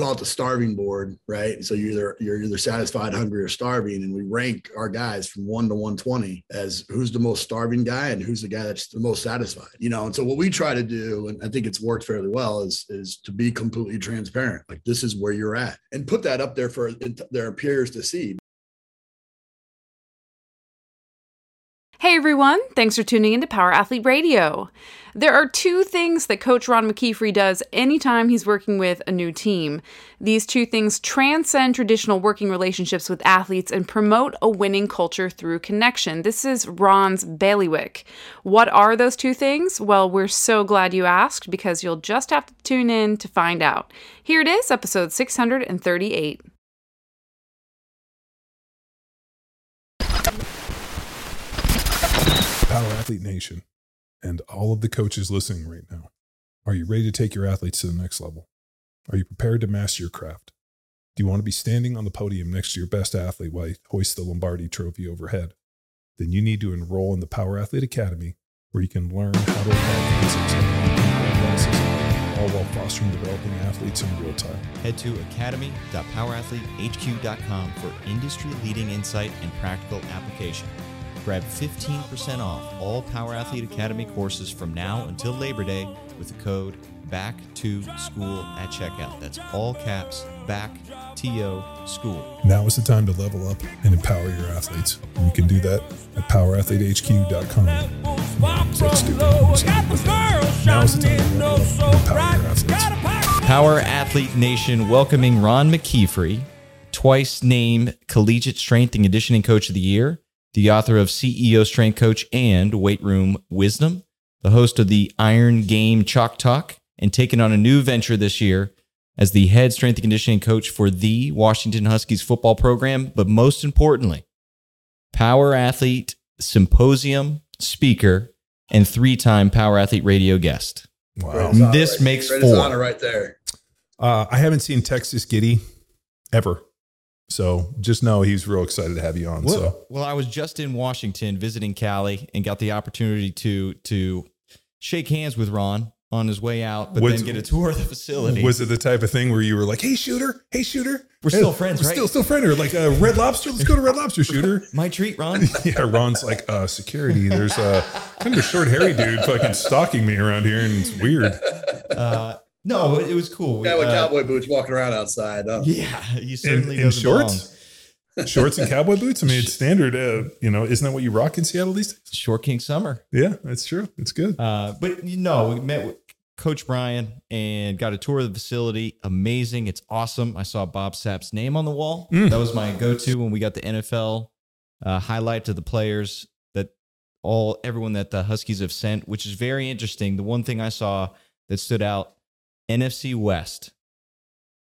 call it the starving board, right? So you're either you're either satisfied, hungry, or starving, and we rank our guys from one to 120 as who's the most starving guy and who's the guy that's the most satisfied. You know, and so what we try to do, and I think it's worked fairly well, is is to be completely transparent. Like this is where you're at, and put that up there for their peers to see. Hey everyone, thanks for tuning into Power Athlete Radio. There are two things that Coach Ron McKeefery does anytime he's working with a new team. These two things transcend traditional working relationships with athletes and promote a winning culture through connection. This is Ron's bailiwick. What are those two things? Well, we're so glad you asked because you'll just have to tune in to find out. Here it is, episode 638. Power Athlete Nation, and all of the coaches listening right now. Are you ready to take your athletes to the next level? Are you prepared to master your craft? Do you want to be standing on the podium next to your best athlete while you hoist the Lombardi trophy overhead? Then you need to enroll in the Power Athlete Academy, where you can learn how to apply like all while fostering developing athletes in real time. Head to academy.powerathletehq.com for industry leading insight and practical application. Grab 15% off all Power Athlete Academy courses from now until Labor Day with the code back to school at checkout. That's all caps back to school. Now is the time to level up and empower your athletes. And you can do that at powerathletehq.com. Now is the time to level up and empower your athletes. Power Athlete Nation welcoming Ron McKeefery, twice named Collegiate Strength and Conditioning Coach of the Year the author of CEO Strength Coach and Weight Room Wisdom, the host of the Iron Game Chalk Talk, and taking on a new venture this year as the head strength and conditioning coach for the Washington Huskies football program, but most importantly, Power Athlete Symposium speaker and three time Power Athlete radio guest. Wow. This right, makes right four. right there. Uh, I haven't seen Texas Giddy ever. So just know he's real excited to have you on. Well, so well, I was just in Washington visiting Cali and got the opportunity to to shake hands with Ron on his way out, but Was- then get a tour of the facility. was it the type of thing where you were like, "Hey, shooter! Hey, shooter! We're Hey, still friends, we're right?" Still, still friends. Or like uh, Red Lobster. Let's go to Red Lobster, shooter." My treat, Ron. yeah, Ron's like, uh, security. There's a kind of a short, hairy dude fucking stalking me around here, and it's weird. Uh, no, it was cool. Guy with Uh, cowboy boots walking around outside. Huh? yeah, you In, certainly in doesn't shorts, belong. shorts and cowboy boots. I mean, it's standard. Uh, you know, isn't that what you rock in Seattle these days? Short King Summer. Yeah, that's true. It's good. Uh, but you know, we met with Coach Brian and got a tour of the facility. Amazing. It's awesome. I saw Bob Sapp's name on the wall. Mm. That was my go-to when we got the NFL uh, highlight to the players that all everyone that the Huskies have sent, which is very interesting. The one thing I saw that stood out: NFC West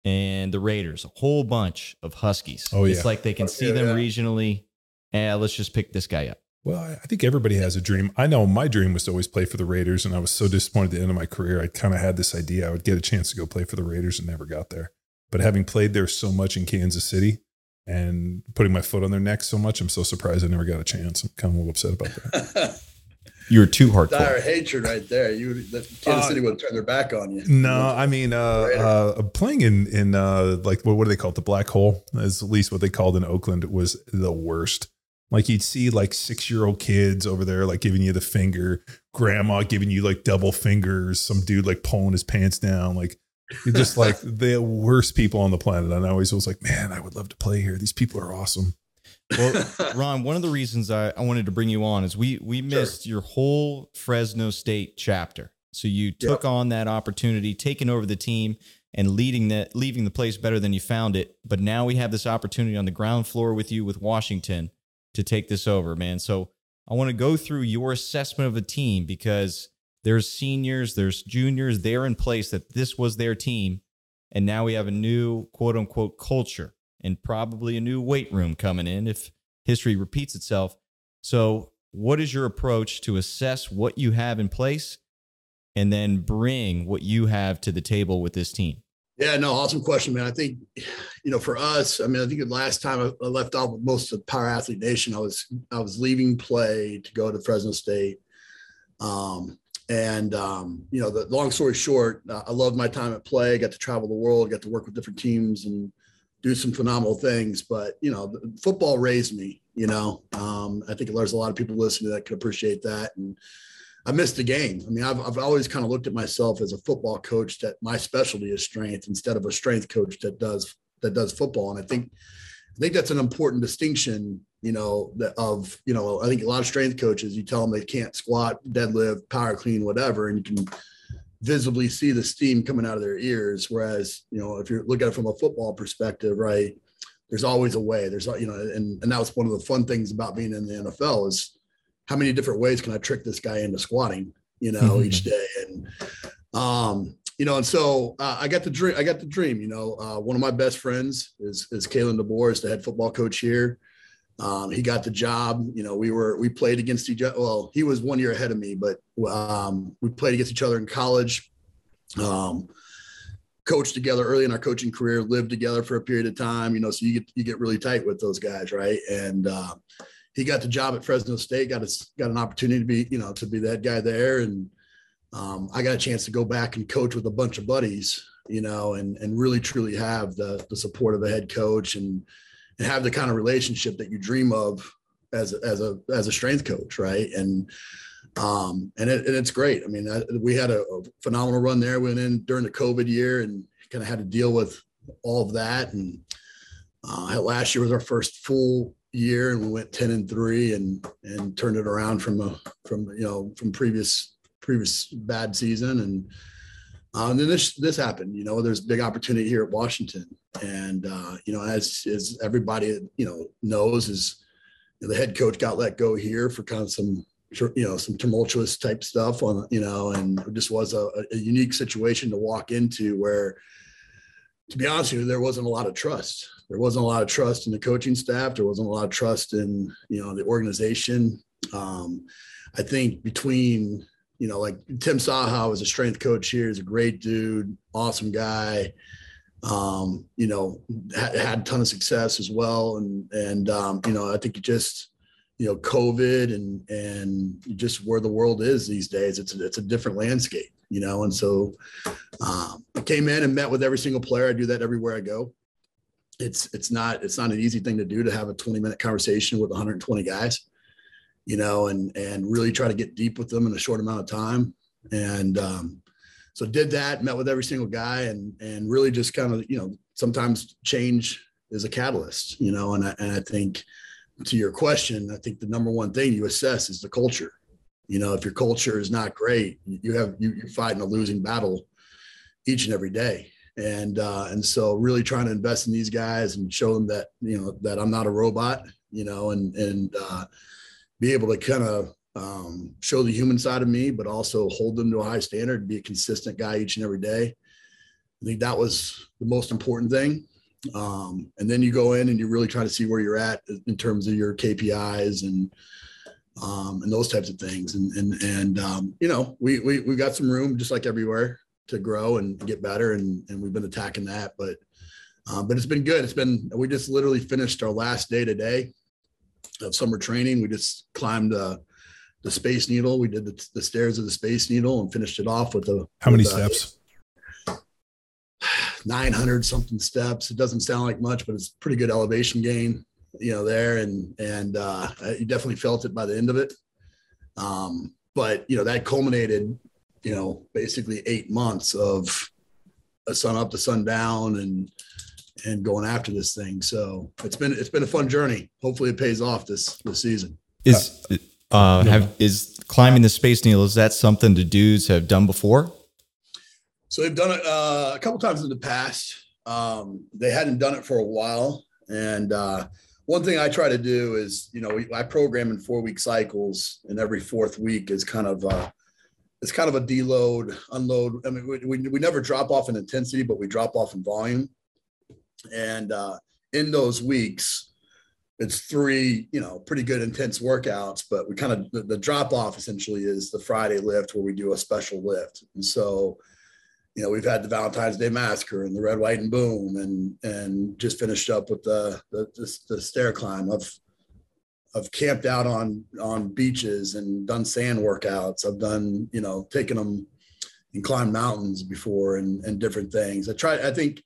and the Raiders, a whole bunch of Huskies. Oh, yeah. It's like they can oh, see Yeah, them yeah. regionally. And let's just pick this guy up. Well, I I think everybody has a dream. I know my dream was to always play for the Raiders, and I was so disappointed at the end of my career. I kind of had this idea I would get a chance to go play for the Raiders and never got there. But having played there so much in Kansas City and putting my foot on their neck so much, I'm so surprised I never got a chance. I'm kind of a little upset about that. You were too hardcore. Dire hatred right there. You would- that Kansas Uh, City would turn their back on you. No, I mean, uh, uh, playing in in uh, like what, what do they call it? The black hole is at least what they called in Oakland. Was the worst. Like you'd see like six year old kids over there like giving you the finger, grandma giving you like double fingers, some dude like pulling his pants down, like you're just like the worst people on the planet. And I always was like, man, I would love to play here. These people are awesome. Well, Ron, one of the reasons I, I wanted to bring you on is we we missed your whole Fresno State chapter. So you took on that opportunity, taking over the team and leading that leaving the place better than you found it. But now we have this opportunity on the ground floor with you with Washington to take this over, man. So I want to go through your assessment of a team because there's seniors, there's juniors, they're in place that this was their team. And now we have a new quote unquote culture and probably a new weight room coming in if history repeats itself. So, what is your approach to assess what you have in place and then bring what you have to the table with this team? Yeah, no, awesome question, man. I think, you know, for us, I mean, I think the last time I left off with most of Power Athlete Nation, I was I was leaving PLAE to go to Fresno State. Um, and um, you know, the long story short, uh, I loved my time at PLAE. Got to travel the world, got to work with different teams, and do some phenomenal things. But you know, football raised me. You know, um, I think there's a lot of people listening that could appreciate that. And I missed the game. I mean, I've, I've always kind of looked at myself as a football coach that my specialty is strength instead of a strength coach that does that does football. And I think I think that's an important distinction. You know, of you know, I think a lot of strength coaches, you tell them they can't squat, deadlift, power clean, whatever, and you can visibly see the steam coming out of their ears. Whereas, you know, if you're looking at it from a football perspective, right, there's always a way. There's, you know, and, and that was one of the fun things about being in the NFL is how many different ways can I trick this guy into squatting, you know, mm-hmm. each day. And, um, you know, and so uh, I got the dream. I got the dream. You know, uh, one of my best friends is is Kalen DeBoer, is the head football coach here. Um, he got the job. You know, we were we played against each other. Well, he was one year ahead of me, but um, we played against each other in college. Um, coached together early in our coaching career, lived together for a period of time. You know, so you get you get really tight with those guys, right? And uh, he got the job at Fresno State. Got a, got an opportunity to be you know to be that guy there, and um, I got a chance to go back and coach with a bunch of buddies. You know, and and really truly have the the support of a head coach and and have the kind of relationship that you dream of as a, as a as a strength coach, right? And um, and, it, and it's great. I mean, I, we had a, a, phenomenal run there. Went in during the COVID year and kind of had to deal with all of that. And uh, last year was our first full year, and we went ten and three, and and turned it around from a from you know from previous previous bad season. And uh, and then this this happened. You know, there's big opportunity here at Washington, and uh, you know, as as everybody you know knows, is you know, the head coach got let go here for kind of some you know some tumultuous type stuff on you know, and it just was a, a unique situation to walk into where, to be honest with you, there wasn't a lot of trust. There wasn't a lot of trust in the coaching staff. There wasn't a lot of trust in you know the organization. Um, I think between you know, like Tim Socha was a strength coach here. He's a great dude, awesome guy um, you know, had, had a ton of success as well. And, and, um, you know, I think it just, you know, COVID and, and just where the world is these days, it's a, it's a different landscape, you know? And so, um, I came in and met with every single player. I do that everywhere I go. It's, it's not, it's not an easy thing to do to have a 20 minute conversation with 120 guys, you know, and, and really try to get deep with them in a short amount of time. And, um, so did that, met with every single guy, and and really just kind of you know sometimes change is a catalyst, you know, and I, and I think to your question, I think the number one thing you assess is the culture. You know, if your culture is not great, you have you, you're fighting a losing battle each and every day. And uh, and so really trying to invest in these guys and show them that you know that I'm not a robot, you know, and and uh, be able to kind of um, show the human side of me, but also hold them to a high standard, be a consistent guy each and every day. I think that was the most important thing. Um, and then you go in and you really try to see where you're at in terms of your KPIs and um, and those types of things. And and and um, you know, we we we got some room just like everywhere to grow and get better, and and we've been attacking that. But um, but it's been good. It's been we just literally finished our last day today of summer training. We just climbed. Uh, the Space Needle. We did the, the stairs of the Space Needle and finished it off with a. How many with steps? 900 something steps. It doesn't sound like much, but it's pretty good elevation gain, you know, there. And, and, uh, you definitely felt it by the end of it. Um, but, you know, that culminated, you know, basically eight months of a sun up to sun down and, and going after this thing. So it's been, it's been a fun journey. Hopefully it pays off this, this season. Is, uh, have is climbing the space needle? Is that something the dudes have done before? So they've done it uh, a couple times in the past. Um, they hadn't done it for a while, and uh, one thing I try to do is, you know, I program in four week cycles, and every fourth week is kind of uh, it's kind of a deload, unload. I mean, we, we, we never drop off in intensity, but we drop off in volume. And uh, in those weeks, it's three, you know, pretty good intense workouts, but we kind of the, the drop off essentially is the Friday lift where we do a special lift. And so, you know, we've had the Valentine's Day Massacre and the Red, White, and Boom, and and just finished up with the the, the, the stair climb. I've I've camped out on on beaches and done sand workouts. I've done, you know, taken them and climbed mountains before and and different things. I try. I think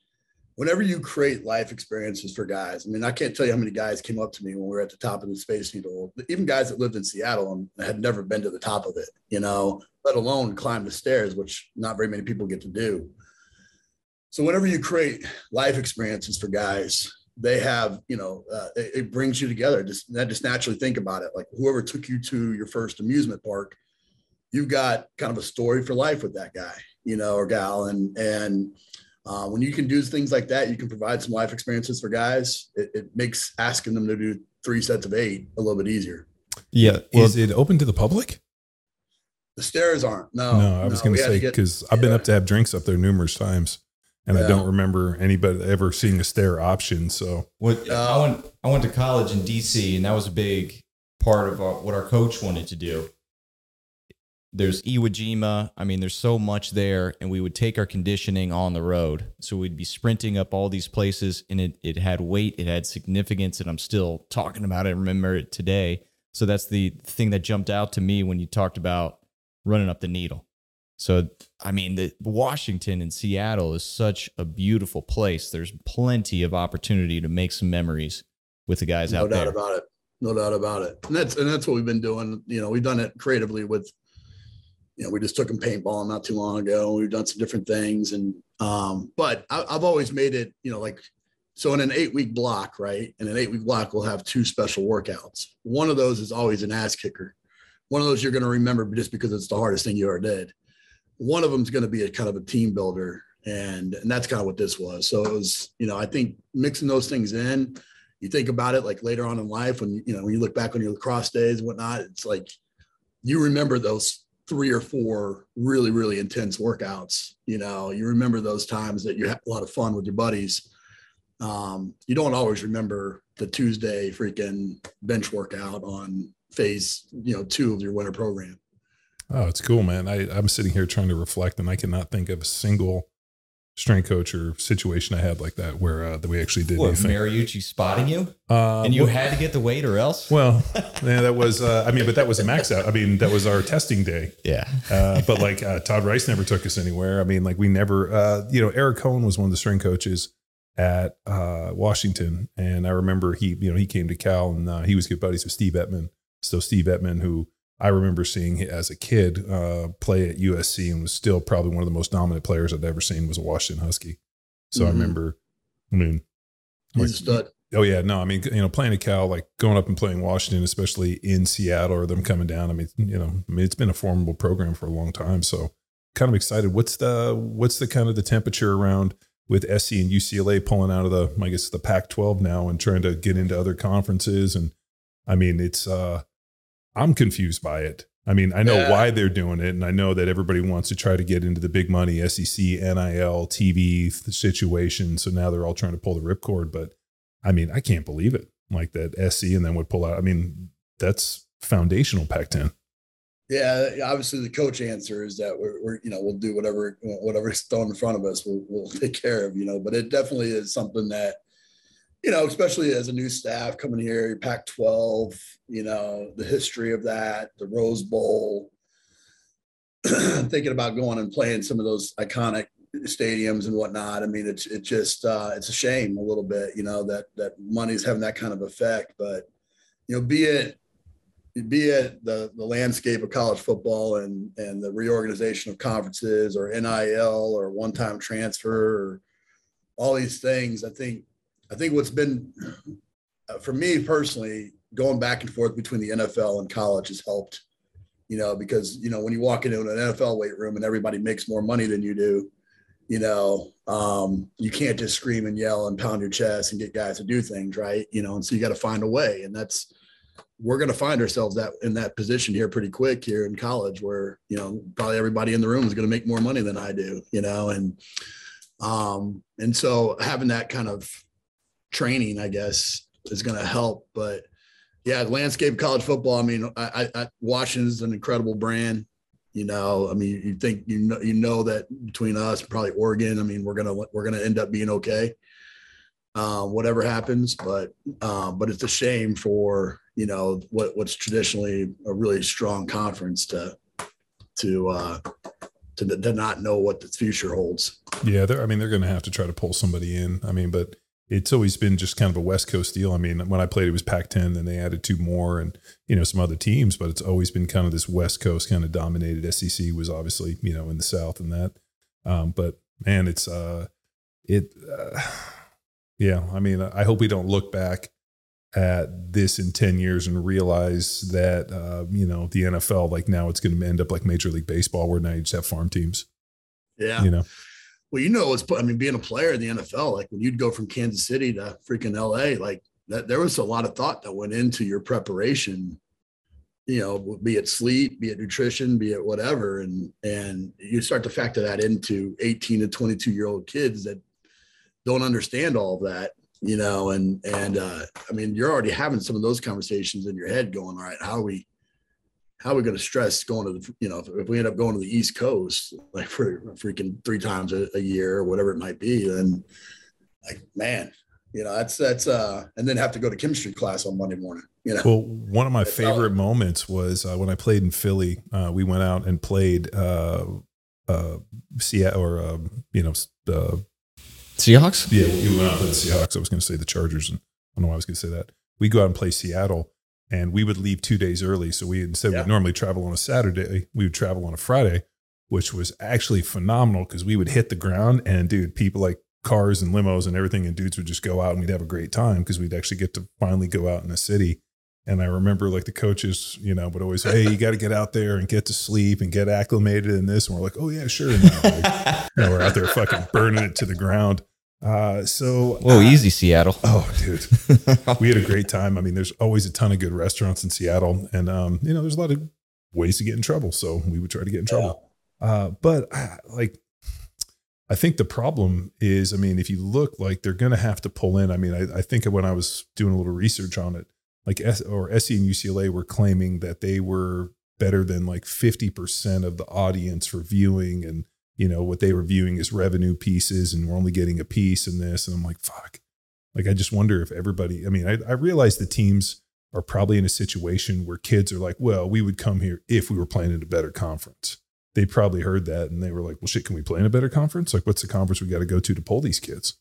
whenever you create life experiences for guys, I mean, I can't tell you how many guys came up to me when we were at the top of the Space Needle, even guys that lived in Seattle and had never been to the top of it, you know, let alone climb the stairs, which not very many people get to do. So whenever you create life experiences for guys, they have, you know, uh, it, it, brings you together. Just that just naturally think about it. Like whoever took you to your first amusement park, you've got kind of a story for life with that guy, you know, or gal. And and uh, when you can do things like that, you can provide some life experiences for guys. It, it, makes asking them to do three sets of eight a little bit easier. Yeah. Well, Is it open to the public? The stairs aren't. No. No, I was no, going to say because I've yeah. been up to have drinks up there numerous times and yeah. I don't remember anybody ever seeing a stair option. So what uh, I went I went to college in DC, and that was a big part of our, what our coach wanted to do. There's Iwo Jima. I mean, there's so much there, and we would take our conditioning on the road. So we'd be sprinting up all these places, and it it had weight, it had significance, and I'm still talking about it. I remember it today. So that's the thing that jumped out to me when you talked about running up the needle. So, I mean, the Washington and Seattle is such a beautiful place. There's plenty of opportunity to make some memories with the guys no out there. No doubt about it. No doubt about it. And that's and that's what we've been doing. You know, we've done it creatively with. You know, we just took them paintballing not too long ago. We've done some different things, and um, but I, I've always made it. You know, like so in an eight week block, right? In an eight week block, we'll have two special workouts. One of those is always an ass kicker. One of those you're going to remember just because it's the hardest thing you ever did one of them is going to be a kind of a team builder and and that's kind of what this was so it was you know i think mixing those things in you think about it like later on in life when you know when you look back on your lacrosse days and whatnot it's like you remember those three or four really really intense workouts you know? You remember those times that you had a lot of fun with your buddies. Um, you don't always remember the tuesday freaking bench workout on phase you know two of your winter program. Oh, it's cool, man. I, I'm sitting here trying to reflect, and I cannot think of a single strength coach or situation I had like that where uh, that we actually did. What. Mariucci spotting you, uh, and you well, had to get the weight, or else? Well, yeah, that was. Uh, I mean, but that was a max out. I mean, that was our testing day. Yeah. Uh, but like uh, Todd Rice never took us anywhere. I mean, like we never. Uh, you know, Eric Cohen was one of the strength coaches at Washington, and I remember he, you know, he came to Cal, and he was good buddies with Steve Emtman. So Steve Emtman, who I remember seeing him as a kid uh, play at USC and was still probably one of the most dominant players I'd ever seen was a Washington Husky. So mm-hmm. I remember, I mean, he's a stud. Oh yeah, no, I mean, you know, playing at Cal, like going up and playing Washington, especially in Seattle or them coming down. I mean, you know, I mean, it's been a formidable program for a long time. So kind of excited. What's the what's the kind of the temperature around with SC and UCLA pulling out of the I guess the Pac-12 now and trying to get into other conferences and I mean, it's uh I'm confused by it. I mean, I know yeah. why they're doing it, and I know that everybody wants to try to get into the big money SEC, NIL, TV situation. So now they're all trying to pull the ripcord. But I mean, I can't believe it. Like that SC and then would pull out. I mean, that's foundational Pac-10. Yeah, obviously the coach answer is that we're, we're, you know we'll do whatever whatever's thrown in front of us we'll, we'll take care of you know but it definitely is something that you know, especially as a new staff coming here, Pac 12, you know, the history of that, the Rose Bowl, thinking about going and playing some of those iconic stadiums and whatnot. I mean, it's, it just, uh, it's a shame a little bit, you know, that, that money's having that kind of effect, but, you know, be it, be it the, the landscape of college football and, and the reorganization of conferences or NIL or one-time transfer or all these things, I think I think what's been uh, for me personally going back and forth between the NFL and college has helped. You know, because you know when you walk into an NFL weight room and everybody makes more money than you do, you know, um, you can't just scream and yell and pound your chest and get guys to do things, right? You know, and so you got to find a way, and that's we're going to find ourselves that in that position here pretty quick here in college, where you know probably everybody in the room is going to make more money than I do, you know, and um, and so having that kind of training, I guess, is going to help. But yeah, landscape college football. I mean, I, I, Washington's an incredible brand. You know, I mean, you think you know you know that between us, probably Oregon. I mean, we're gonna we're gonna end up being okay. uh, whatever happens. But uh, but it's a shame for you know what what's traditionally a really strong conference to to uh, to, to not know what the future holds. Yeah, I mean they're to have to try to pull somebody in. I mean, but it's always been just kind of a West Coast deal. I mean, when I played, it was Pac-10, then they added two more, and you know some other teams, but it's always been kind of this West Coast kind of dominated. SEC was obviously you know in the South and that, um, but man, it's uh, it, uh, yeah. I mean, I hope we don't look back at this in 10 years and realize that uh, you know the NFL like now it's going to end up like Major League Baseball where now you just have farm teams. Yeah. You know. Well, you know, it's I mean, being a player in the NFL, like when you'd go from Kansas City to freaking LA, like that, there was a lot of thought that went into your preparation. You know, be it sleep, be it nutrition, be it whatever, and and you start to factor that into 18 to 22 year old kids that don't understand all of that you know, and and uh, I mean, you're already having some of those conversations in your head, going, all right, how are we, how are we going to stress going to the, you know, if, if, we end up going to the East Coast like for freaking three times a, a year or whatever it might be, then like, man, you know, that's that's uh, and then have to go to chemistry class on Monday morning. You know, well, one of my that's favorite all. moments was uh, when I played in Philly. Uh, we went out and played uh, uh, Seattle or um, you know the Seahawks? Yeah, we went out to the Seahawks. I was going to say the Chargers, and I don't know why I was going to say that. We go out and play Seattle, and we would leave two days early. So we instead yeah. we normally travel on a Saturday, we would travel on a Friday, which was actually phenomenal because we would hit the ground and dude, people like cars and limos and everything, and dudes would just go out and we'd have a great time because we'd actually get to finally go out in the city. And I remember like the coaches, you know, would always, say, hey, you got to get out there and get to sleep and get acclimated in this. And we're like, oh yeah, sure. And like, you know, we're out there fucking burning it to the ground. Uh, so, whoa, uh, easy Seattle. Oh, dude, we had a great time. I mean, there's always a ton of good restaurants in Seattle, and um, you know, there's a lot of ways to get in trouble. So we would try to get in trouble. Yeah. Uh, but like, I think the problem is, I mean, if you look like they're going to have to pull in. I mean, I, I think when I was doing a little research on it, like S or SE and UCLA were claiming that they were better than like 50% of the audience for viewing and you know what they were viewing as revenue pieces and we're only getting a piece in this. And i'm like fuck. Like i just wonder if everybody i mean i, I realize the teams are probably in a situation where kids are like well we would come here if we were playing in a better conference. They probably heard that and they were like well shit can we play in a better conference? Like what's the conference we got to go to to pull these kids?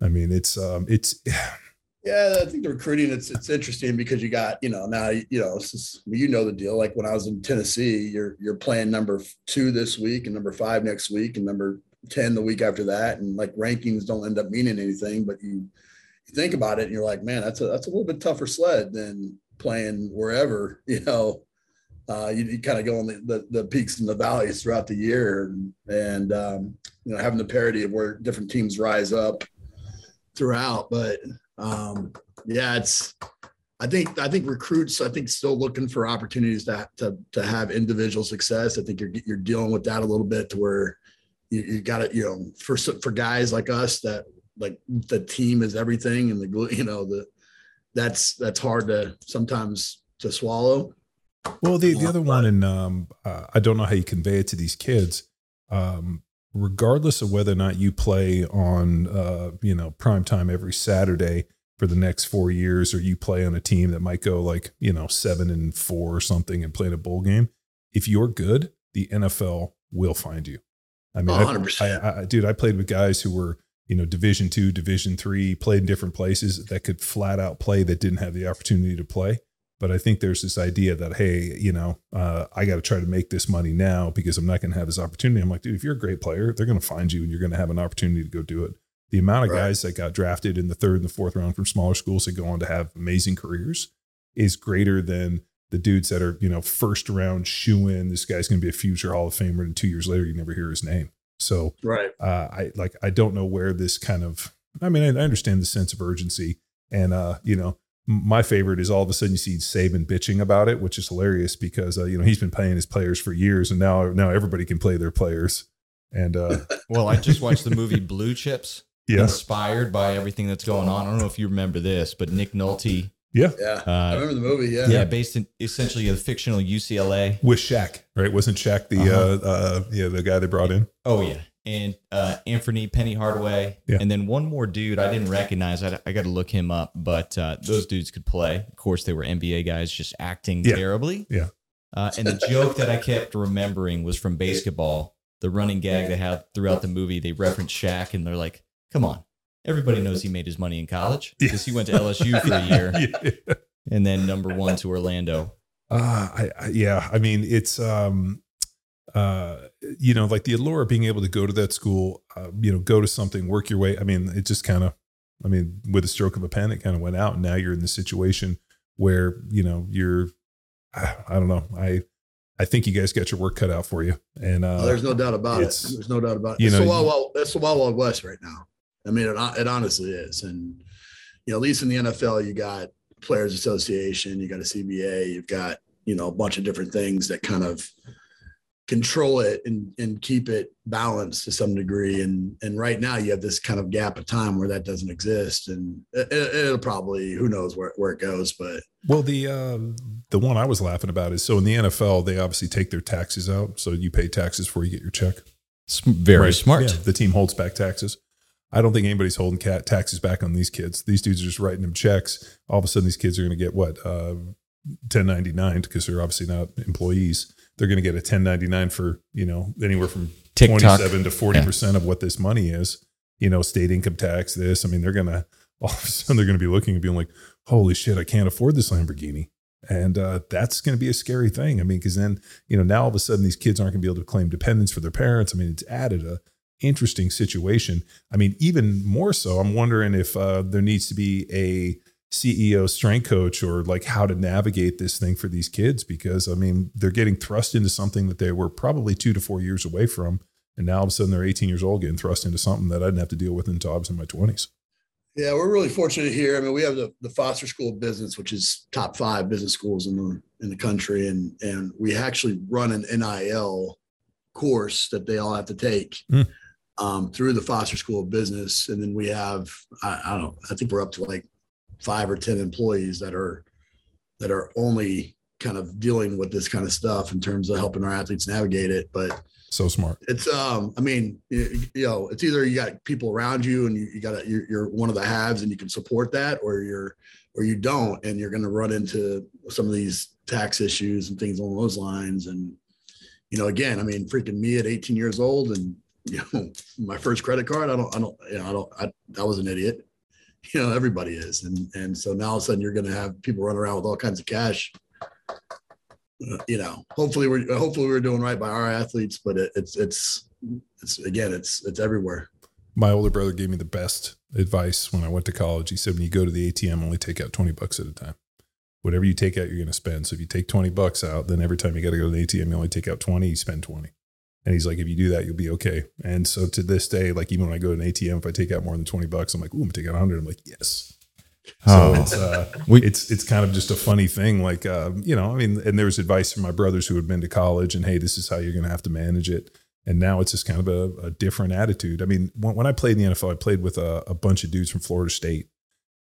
I mean it's um it's Yeah, I think the recruiting it's it's interesting because you got you know now you know is, you know the deal. Like when I was in Tennessee, you're you're playing number two this week and number five next week and number ten the week after that, and like rankings don't end up meaning anything. But you you think about it and you're like, man, that's a that's a little bit tougher sled than playing wherever you know. Uh, you, you kind of go on the, the, the peaks and the valleys throughout the year, and, and um, you know having the parity of where different teams rise up throughout. But um, yeah, it's. I think I think recruits. I think still looking for opportunities to to to have individual success. I think you're you're dealing with that a little bit to where you, you got to you know for for guys like us that like the team is everything and the you know the that's that's hard to sometimes to swallow. Well, the the other one, and um, uh, I don't know how you convey it to these kids. Um, regardless of whether or not you play on uh, you know prime time every Saturday for the next four years, or you play on a team that might go like you know seven and four or something and play in a bowl game. If you're good, the NFL will find you. I mean, I, I, I, dude, I played with guys who were you know Division two, Division three, played in different places that could flat out play that didn't have the opportunity to play. But I think there's this idea that, hey, you know, uh, I got to try to make this money now because I'm not going to have this opportunity. I'm like, dude, if you're a great player, they're going to find you and you're going to have an opportunity to go do it. The amount of right. guys that got drafted in the third and the fourth round from smaller schools that go on to have amazing careers is greater than the dudes that are, you know, first round shoe in. This guy's going to be a future Hall of Famer, and two years later, you never hear his name. So, right, uh, I like, I don't know where this kind of. I mean, I, I understand the sense of urgency, and uh, you know, my favorite is all of a sudden you see Saban bitching about it, which is hilarious because uh, you know he's been playing his players for years, and now now everybody can play their players. And uh, well, I just watched the movie Blue Chips, yeah. inspired by everything that's going on. I don't know if you remember this, but Nick Nolte. Yeah, yeah, uh, I remember the movie. Yeah, yeah, based in essentially a fictional UCLA with Shaq, right? Wasn't Shaq the uh-huh. uh, uh yeah the guy they brought in? Oh yeah, and uh, Anthony Penny Hardaway, Yeah. and then one more dude I didn't recognize. I, I got to look him up, but uh, those dudes could play. Of course, they were NBA guys, just acting Yeah. terribly. Yeah. Uh, and the joke that I kept remembering was from basketball. The running gag they had throughout the movie, they reference Shaq, and they're like, "Come on, everybody knows he made his money in college because he went to LSU for a year, yeah. and then number one to Orlando." Uh, I, I yeah, I mean it's um uh you know like the allure of being able to go to that school, uh, you know, go to something, work your way. I mean, it just kind of, I mean, with a stroke of a pen, it kind of went out. And now you're in the situation where you know you're, I, I don't know, I. I think you guys got your work cut out for you, and uh, Oh, there's no doubt about it. There's no doubt about it. you It's know, the wild, wild, it's the wild, wild west right now. I mean, it, it honestly is. And, you know, at least in the NFL, you got Players Association, you got a CBA, you've got, you know, a bunch of different things that kind of control it and, and keep it balanced to some degree. And, and right now you have this kind of gap of time where that doesn't exist. And it, it'll probably, who knows where, where it goes, but Well, the uh, the one I was laughing about is so in the NFL they obviously take their taxes out, so you pay taxes before you get your check. It's very Right. smart. Yeah, the team holds back taxes. I don't think anybody's holding cat taxes back on these kids. These dudes are just writing them checks. All of a sudden, these kids are going to get what uh, 1099 because they're obviously not employees. They're going to get a 1099 for you know anywhere from TikTok. 27 to 40 percent of what this money is. You know, state income tax. This. I mean, they're going to all of a sudden they're going to be looking and being like, "Holy shit, I can't afford this Lamborghini." And uh, that's going to be a scary thing. I mean, because then you know now all of a sudden these kids aren't going to be able to claim dependence for their parents. I mean, it's added a interesting situation. I mean, even more so, I'm wondering if uh, there needs to be a CEO strength coach or like how to navigate this thing for these kids because I mean, they're getting thrust into something that they were probably two to four years away from. And now all of a sudden they're 18 years old getting thrust into something that I didn't have to deal with until I was in my 20s. Yeah, we're really fortunate here. I mean, we have the, the Foster School of Business, which is top five business schools in the in the country, and and we actually run an NIL course that they all have to take Hmm. um, through the Foster School of Business, and then we have I, I don't know, I think we're up to like five or ten employees that are that are only kind of dealing with this kind of stuff in terms of helping our athletes navigate it, but So smart. it's um i mean you, you know it's either you got people around you and you, you got you're, you're one of the halves and you can support that or you're or you don't and you're going to run into some of these tax issues and things along those lines and you know again i mean freaking me at 18 years old and you know my first credit card i don't i don't you know i don't i, I was an idiot you know everybody is and and so now all of a sudden you're going to have people run around with all kinds of cash uh, you know, hopefully we're hopefully we're doing right by our athletes, but it, it's it's it's again it's it's everywhere. My older brother gave me the best advice when I went to college. He said, when you go to the ATM, only take out 20 bucks at a time. Whatever you take out, you're going to spend. So if you take 20 bucks out, then every time you got to go to the ATM, you only take out 20, you spend 20. And he's like, if you do that, you'll be okay. And so to this day, like even when I go to an ATM, if I take out more than 20 bucks, I'm like, ooh, I'm gonna take out 100. I'm like, yes. So Oh. it's uh, We- it's it's kind of just a funny thing, like uh, you know. I mean, and there was advice from my brothers who had been to college, and hey, this is how you're going to have to manage it. And now it's just kind of a, a different attitude. I mean, when, when I played in the NFL, I played with a, a bunch of dudes from Florida State,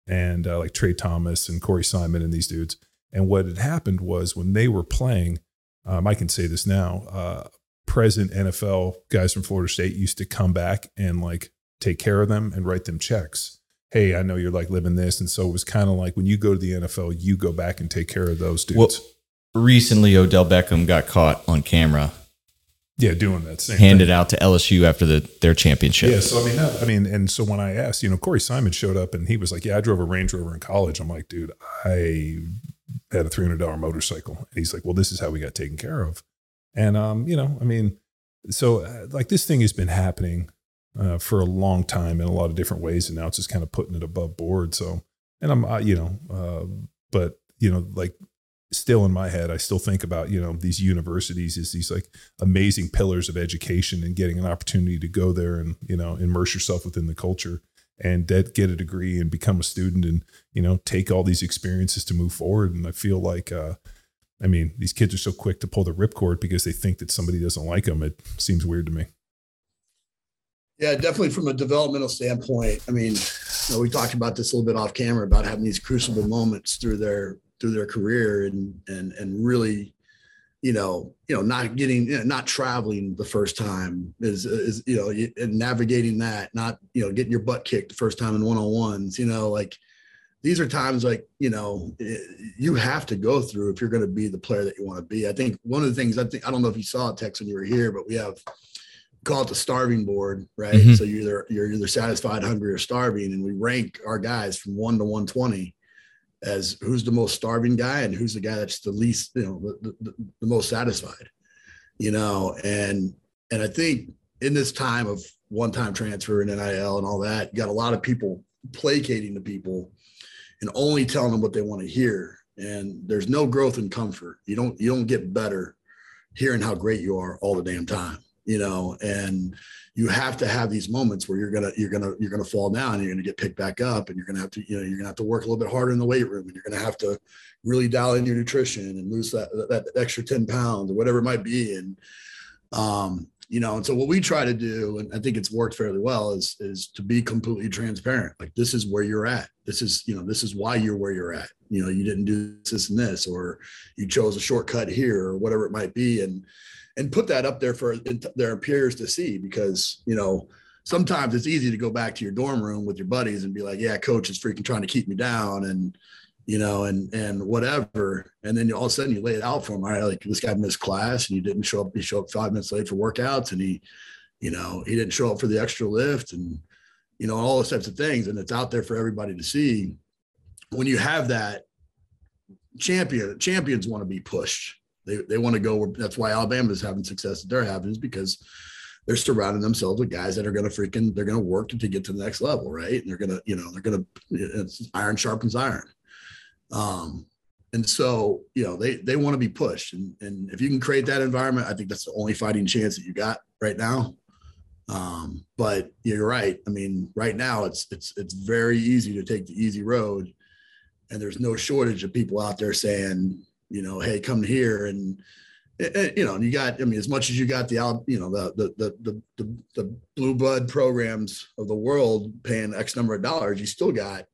and uh, like Tra Thomas and Corey Simon and these dudes. And what had happened was when they were playing, um, I can say this now. Uh, present NFL guys from Florida State used to come back and like take care of them and write them checks hey, I know you're like living this. And so it was kind of like when you go to the NFL, you go back and take care of those dudes. Well, recently, Odell Beckham got caught on camera, yeah, doing that same handed thing. out to LSU after the their championship. Yeah, so I mean, that, I mean, and so when I asked, you know, Corey Simon showed up and he was like, "Yeah, I drove a Range Rover in college." I'm like, "Dude, I had a three hundred dollar motorcycle." And he's like, "Well, this is how we got taken care of." And um, you know, I mean, so uh, like this thing has been happening uh, for a long time in a lot of different ways, and now it's just kind of putting it above board. So, and I'm, uh, you know, uh, but you know, like still in my head, I still think about you know these universities as these like amazing pillars of education and getting an opportunity to go there and you know immerse yourself within the culture and that get a degree and become a student and you know take all these experiences to move forward. And I feel like. uh I mean, these kids are so quick to pull the ripcord because they think that somebody doesn't like them. It seems weird to me. Yeah, definitely from a developmental standpoint. I mean, you know, we talked about this a little bit off camera about having these crucible moments through their through their career and and and really, you know, you know, not getting, you know, not traveling the first time is, is, you know, and navigating that, not, you know, getting your butt kicked the first time in one on ones, you know, like these are times like, you know, you have to go through if you're going to be the player that you want to be. I think one of the things I think, I don't know if you saw it, Tex, when you were here, but we have, call it the starving board, right? Mm-hmm. So you're either, you're either satisfied, hungry, or starving. And we rank our guys from one to 120 as who's the most starving guy and who's the guy that's the least, you know, the, the, the most satisfied, you know, and, and I think in this time of one-time transfer and NIL and all that, you got a lot of people placating to people and only telling them what they want to hear. And there's no growth in comfort. You don't, you don't get better hearing how great you are all the damn time, you know, and you have to have these moments where you're gonna you're gonna you're gonna fall down and you're gonna get picked back up and you're gonna have to you know you're gonna have to work a little bit harder in the weight room and you're gonna have to really dial in your nutrition and lose that that extra 10 pounds or whatever it might be and um you know and so what we try to do and i think it's worked fairly well is is to be completely transparent. Like this is where you're at. This is you know this is why you're where you're at. You know you didn't do this and this or you chose a shortcut here or whatever it might be. And and put that up there for their peers to see because you know sometimes it's easy to go back to your dorm room with your buddies and be like yeah coach is freaking trying to keep me down. And you know and and whatever and then all of a sudden you lay it out for him all right like this guy missed class and he didn't show up he showed up five minutes late for workouts and he you know he didn't show up for the extra lift and you know all those types of things and it's out there for everybody to see when you have that champion champions want to be pushed they, they want to go. That's why Alabama's having success that they're having is because they're surrounding themselves with guys that are going to freaking they're going to work to, get to the next level, right? And they're going to you know they're going to it's iron sharpens iron. Um, and so you know they they want to be pushed, and and if you can create that environment, I think that's the only fighting chance that you got right now. Um, but you're right. I mean, right now it's it's it's very easy to take the easy road, and there's no shortage of people out there saying, you know, hey, come here and you know, you got, I mean, as much as you got the, you know, the, the, the, the, the blue blood programs of the world paying X number of dollars, you still got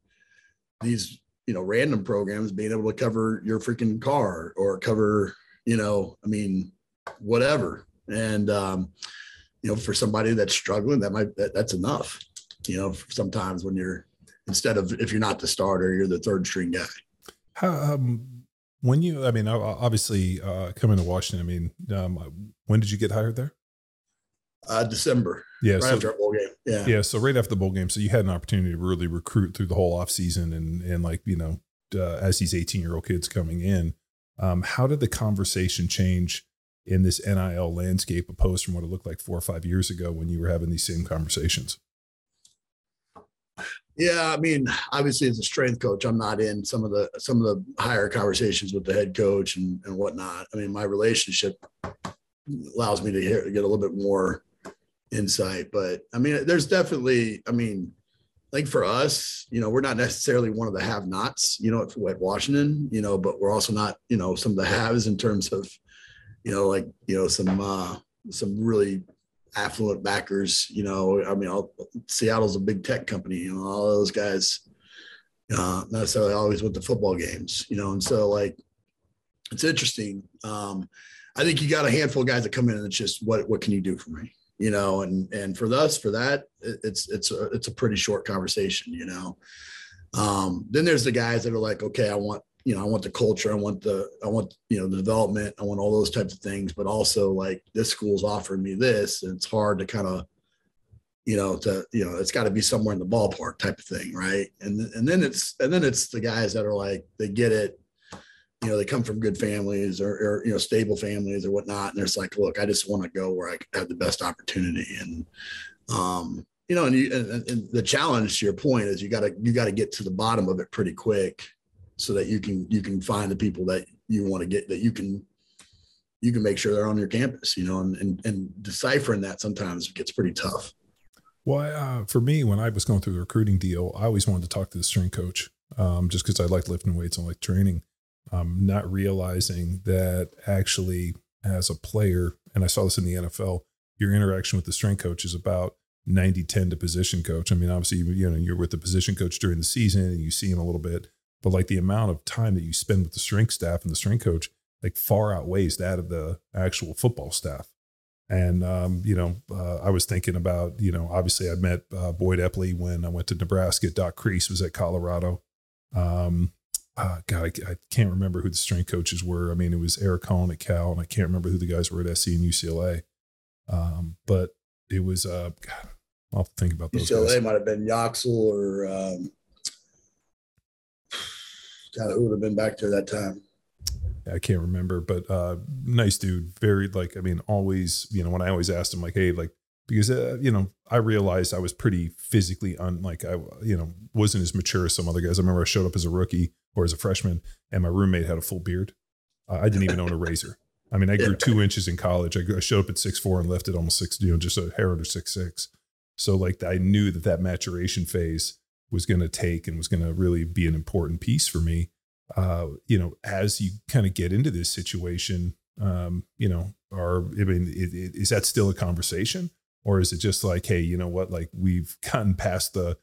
these, you know, random programs being able to cover your freaking car or cover, you know, I mean, whatever. And, um, you know, for somebody that's struggling, that might, that, that's enough, you know, sometimes when you're, instead of, if you're not the starter, you're the third string guy. How, um, when you, I mean, obviously uh, coming to Washington, I mean, um, when did you get hired there? Uh, December. Yeah. Right so, after our bowl game. Yeah. Yeah. So right after the bowl game. So you had an opportunity to really recruit through the whole off season and, and like, you know, uh, as these 18 year old kids coming in, um, how did the conversation change in this NIL landscape opposed from what it looked like four or five years ago when you were having these same conversations? Yeah, I mean, obviously as a strength coach, I'm not in some of the some of the higher conversations with the head coach and, and whatnot. I mean, my relationship allows me to hear, get a little bit more insight. But I mean, there's definitely, I mean, like for us, you know, we're not necessarily one of the have-nots, you know, at Washington, you know, but we're also not, you know, some of the haves in terms of, you know, like, you know, some uh some really affluent backers. You know, I mean, I'll, Seattle's a big tech company. You know, all those guys uh, necessarily always went to football games. You know, and so like it's interesting. Um, I think you got a handful of guys that come in and it's just what what can you do for me? You know, and and for us for that it's it's a, it's a pretty short conversation. You know, um, then there's the guys that are like, okay, I want you know, I want the culture, I want the, I want, you know, the development, I want all those types of things, but also like this school's offering me this, and it's hard to kind of, you know, to, you know, it's got to be somewhere in the ballpark type of thing, right? And and then it's and then it's the guys that are like they get it, you know, they come from good families or, or you know stable families or whatnot, and it's like, look, I just want to go where I have the best opportunity, and um, you know, and, you, and, and the challenge to your point is you got to you got to get to the bottom of it pretty quick so that you can you can find the people that you want to get that you can you can make sure they're on your campus you know and and, and deciphering that sometimes gets pretty tough. Well uh, for me when i was going through the recruiting deal i always wanted to talk to the strength coach um, just because i like lifting weights and like training um, not realizing that actually as a player and i saw this in the nfl your interaction with the strength coach is about 90 10 to position coach i mean obviously you know you're with the position coach during the season and you see him a little bit but like the amount of time that you spend with the strength staff and the strength coach like far outweighs that of the actual football staff. And um, you know, uh, I was thinking about you know, obviously I met uh, Boyd Epley when I went to Nebraska. Doc Kries was at Colorado. Um, uh, God, I, I, can't remember who the strength coaches were. I mean, it was Eric Cohen at Cal, and I can't remember who the guys were at SC and UCLA. Um, but it was, uh, God, I'll think about those. UCLA guys. might have been Yoxel or, um, God, who would have been back there that time? I can't remember, but uh, nice dude. Very like, I mean, always, you know, when I always asked him, like, hey, like, because uh, you know I realized I was pretty physically unlike I you know wasn't as mature as some other guys. I remember I showed up as a rookie or as a freshman, and my roommate had a full beard. Uh, I didn't even own a razor. I mean, I grew two inches in college. I, I showed up at six four and left at almost six, you know, just a hair under six six. So like I knew that that maturation phase was going to take and was going to really be an important piece for me. Uh, you know, as you kind of get into this situation, um, you know, are I mean, it, it, is that still a conversation? or is it just like hey you know what like we've gotten past the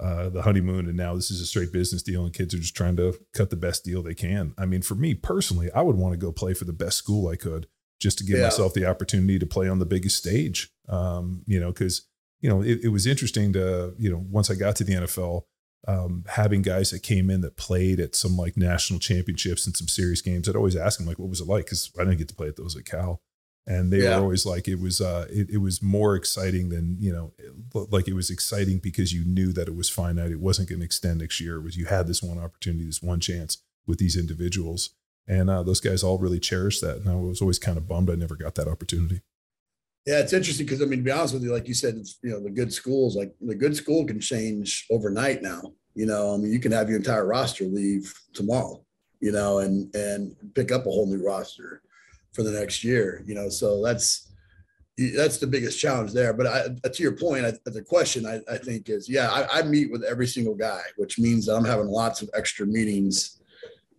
uh, the honeymoon and now this is a straight business deal and kids are just trying to cut the best deal they can. I mean for me personally i would want to go play for the best school i could just to give yeah. myself the opportunity to play on the biggest stage um, you know because you know it, it, was interesting to you know once i got to the nfl um, having guys that came in that played at some like national championships and some serious games i'd always ask them like what was it like? Because i didn't get to play at those at cal and they yeah. were always like it was uh it, it was more exciting than you know like it was exciting because you knew that it was finite. It wasn't going to extend next year. It was you had this one opportunity this one chance with these individuals. And uh, those guys all really cherished that and i was always kind of bummed i never got that opportunity. Yeah it's interesting because i mean to be honest with you like you said it's you know the good schools like the good school can change overnight now. You know i mean you can have your entire roster leave tomorrow you know and and pick up a whole new roster for the next year. You know, so that's that's the biggest challenge there. But I, to your point, I, the question I, I, think is, yeah, I, I, meet with every single guy, which means that I'm having lots of extra meetings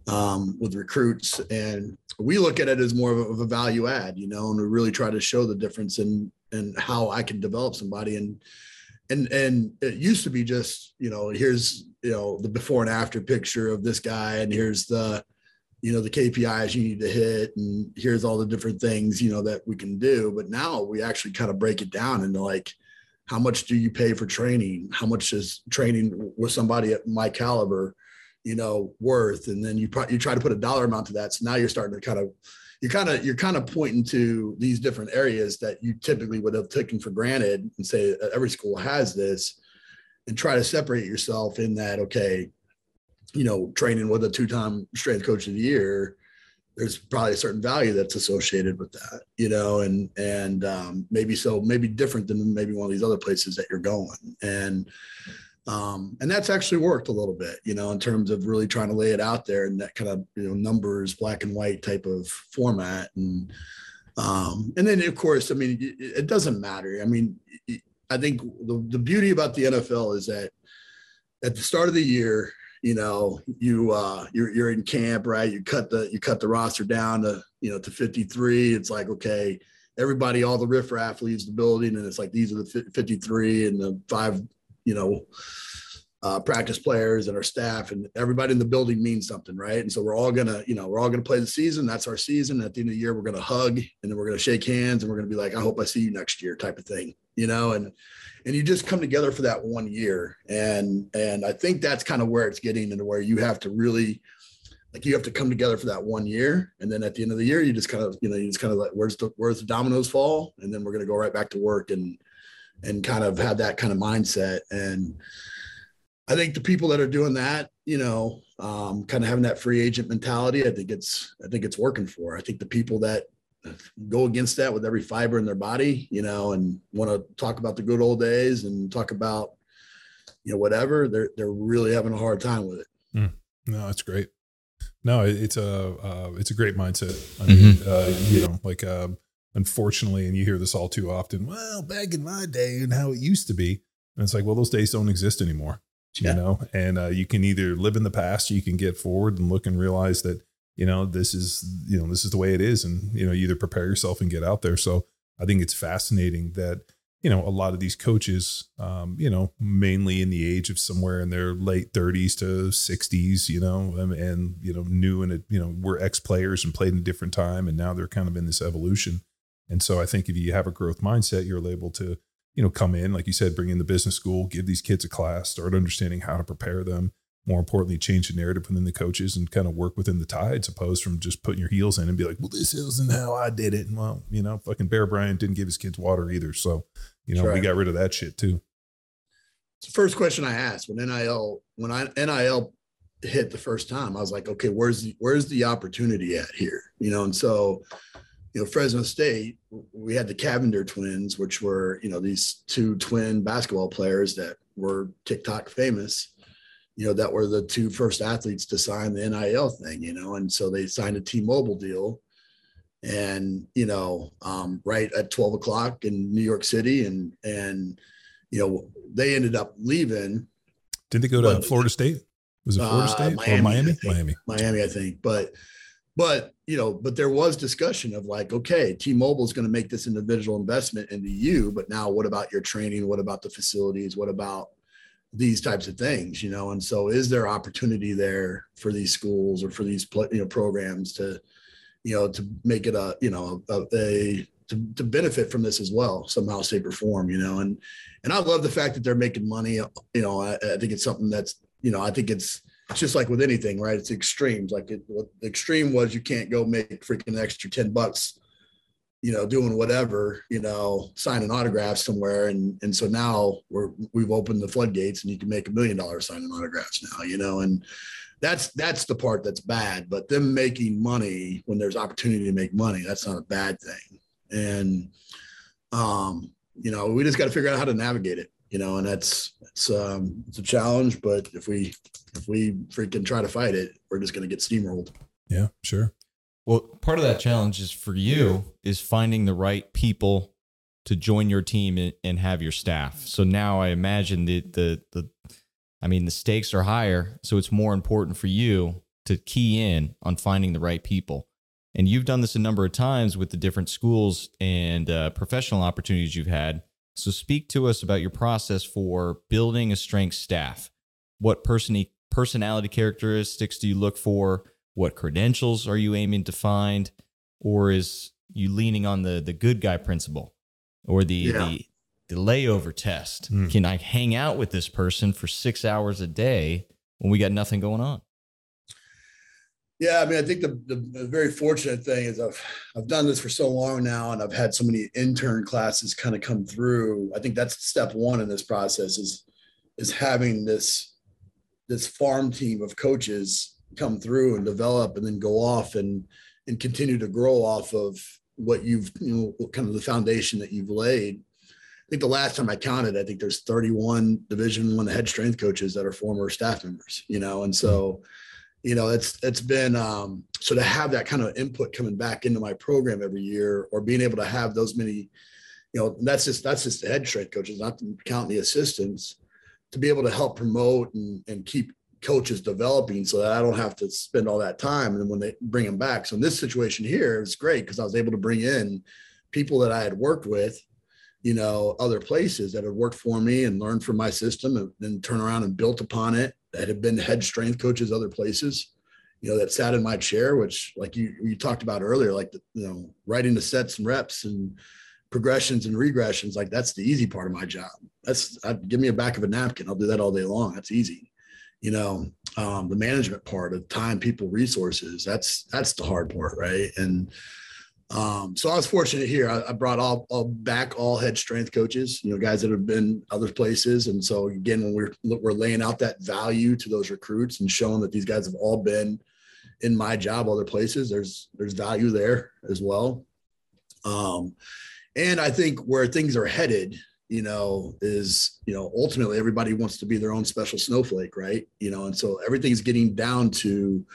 um, with recruits, and we look at it as more of a, value add, you know, and we really try to show the difference in in how I can develop somebody and. And, and it used to be just you know here's you know the before and after picture of this guy and here's the you know the KPIs you need to hit and here's all the different things you know that we can do. But now we actually kind of break it down into like how much do you pay for training? How much is training with somebody at my caliber you know worth? And then you pro- you try to put a dollar amount to that. So now you're starting to kind of you're kind of you're kind of pointing to these different areas that you typically would have taken for granted and say every school has this and try to separate yourself in that okay you know, training with a two-time strength coach of the year, there's probably a certain value that's associated with that, you know, and and um, maybe so maybe different than maybe one of these other places that you're going, and um, and that's actually worked a little bit, you know, in terms of really trying to lay it out there in that kind of you know numbers, black and white type of format, and um, and then of course, I mean, it, it doesn't matter. I mean, I think the the beauty about the NFL is that at the start of the year you know you uh you're, you're in camp right? You cut the you cut the roster down to you know to 53 it's like okay everybody all the riffraff leaves the building and it's like these are the 53 and the five you know uh, practice players and our staff and everybody in the building means something right? And so we're all gonna you know we're all gonna play the season. That's our season. At the end of the year we're gonna hug and then we're gonna shake hands and we're gonna be like i hope i see you next year type of thing you know and and you just come together for that one year. And and i think that's kind of where it's getting into where you have to really like you have to come together for that one year. And then at the end of the year you just kind of you know you just kind of like where's the where's the dominoes fall? And then we're going to go right back to work and and kind of have that kind of mindset. And i think the people that are doing that you know um, kind of having that free agent mentality i think it's i think it's working for. I think the people that go against that with every fiber in their body, you know, and want to talk about the good old days and talk about, you know, whatever, they're they're really having a hard time with it. Mm. No, that's great. No, it's a uh, it's a great mindset. I mean, mm-hmm. uh, you know, like um, unfortunately, and you hear this all too often. Well, back in my day and how it used to be, and it's like, well, those days don't exist anymore. Yeah. You know, and uh, you can either live in the past, you can get forward and look and realize that you know this is you know this is the way it is and you know you either prepare yourself and get out there so i think it's fascinating that you know, a lot of these coaches, um, you know, mainly in the age of somewhere in their late 30s to 60s, you know, and, and you know, new and you know, were ex players and played in a different time, and now they're kind of in this evolution. And so I think if you have a growth mindset, you're able to, you know, come in, like you said, bring in the business school, give these kids a class, start understanding how to prepare them. More importantly, change the narrative within the coaches and kind of work within the tides, opposed from just putting your heels in and be like, well, this isn't how I did it. And well, you know, fucking Bear Bryant didn't give his kids water either. So, you know, right. we got rid of that shit too. It's the first question I asked when NIL, when I NIL hit the first time, I was like, okay, where's the where's the opportunity at here? You know, and so you know, Fresno State, we had the Cavinder twins, which were, you know, these two twin basketball players that were TikTok famous, you know, that were the two first athletes to sign the NIL thing, you know, and so they signed a T Mobile deal. And, you know, um, right at 12 o'clock in New York City. And, and, you know, they ended up leaving. Didn't they go to but, Florida State? Was it Florida uh, State Miami, or Miami? Miami. Miami, I think. But, but you know, but there was discussion of like, okay, T-Mobile is going to make this individual investment into you, but now what about your training? What about the facilities? What about these types of things? You know, and so is there opportunity there for these schools or for these you know programs to, you know, to make it a you know a, a to, to benefit from this as well somehow shape or form you know and and i love the fact that they're making money you know I, I think it's something that's you know i think it's it's just like with anything, right? It's extremes. Like it, what the extreme was, you can't go make freaking extra ten bucks, you know, doing whatever, you know, signing autographs somewhere, and and so now we're we've opened the floodgates, and you can make a million dollars signing autographs now, you know, and that's that's the part that's bad. But them making money when there's opportunity to make money, that's not a bad thing, and um, you know, we just got to figure out how to navigate it you know, and that's it's um it's a challenge, but if we if we freaking try to fight it, we're just gonna get steamrolled. Yeah, sure. Well, part of that challenge is for you is finding the right people to join your team and have your staff. So now I imagine the the the I mean the stakes are higher, so it's more important for you to key in on finding the right people. And you've done this a number of times with the different schools and uh, professional opportunities you've had. So, speak to us about your process for building a strength staff. What person- personality characteristics do you look for? What credentials are you aiming to find? Or is you leaning on the the good guy principle or the yeah. the the layover test? Mm. Can I hang out with this person for six hours a day when we got nothing going on? Yeah, I mean, I think the, the, the, very fortunate thing is I've I've done this for so long now, and I've had so many intern classes kind of come through. I think that's step one in this process is is having this this farm team of coaches come through and develop, and then go off and and continue to grow off of what you've you know kind of the foundation that you've laid. I think the last time I counted, I think there's 31 Division One head strength coaches that are former staff members. You know, and so you know it's it's been um, so to have that kind of input coming back into my program every year or being able to have those many you know that's just that's just the head strength coaches not to count the assistants to be able to help promote and, and keep coaches developing so that I don't have to spend all that time and when they bring them back. So in this situation here, it's great because I was able to bring in people that I had worked with, you know, other places that had worked for me and learned from my system and then turn around and built upon it that had been head strength coaches other places you know that sat in my chair which like you you talked about earlier like the, you know writing the sets and reps and progressions and regressions like that's the easy part of my job. That's I'd, give me a back of a napkin. I'll do that all day long. That's easy you know um, the management part of time people resources that's that's the hard part right and um, so I was fortunate here. I, I brought all, all, back all head strength coaches, you know, guys that have been other places. And so again, when we're we're laying out that value to those recruits and showing that these guys have all been in my job other places, there's there's value there as well. Um, and I think where things are headed, you know, is you know ultimately everybody wants to be their own special snowflake, right? You know, and so everything's getting down to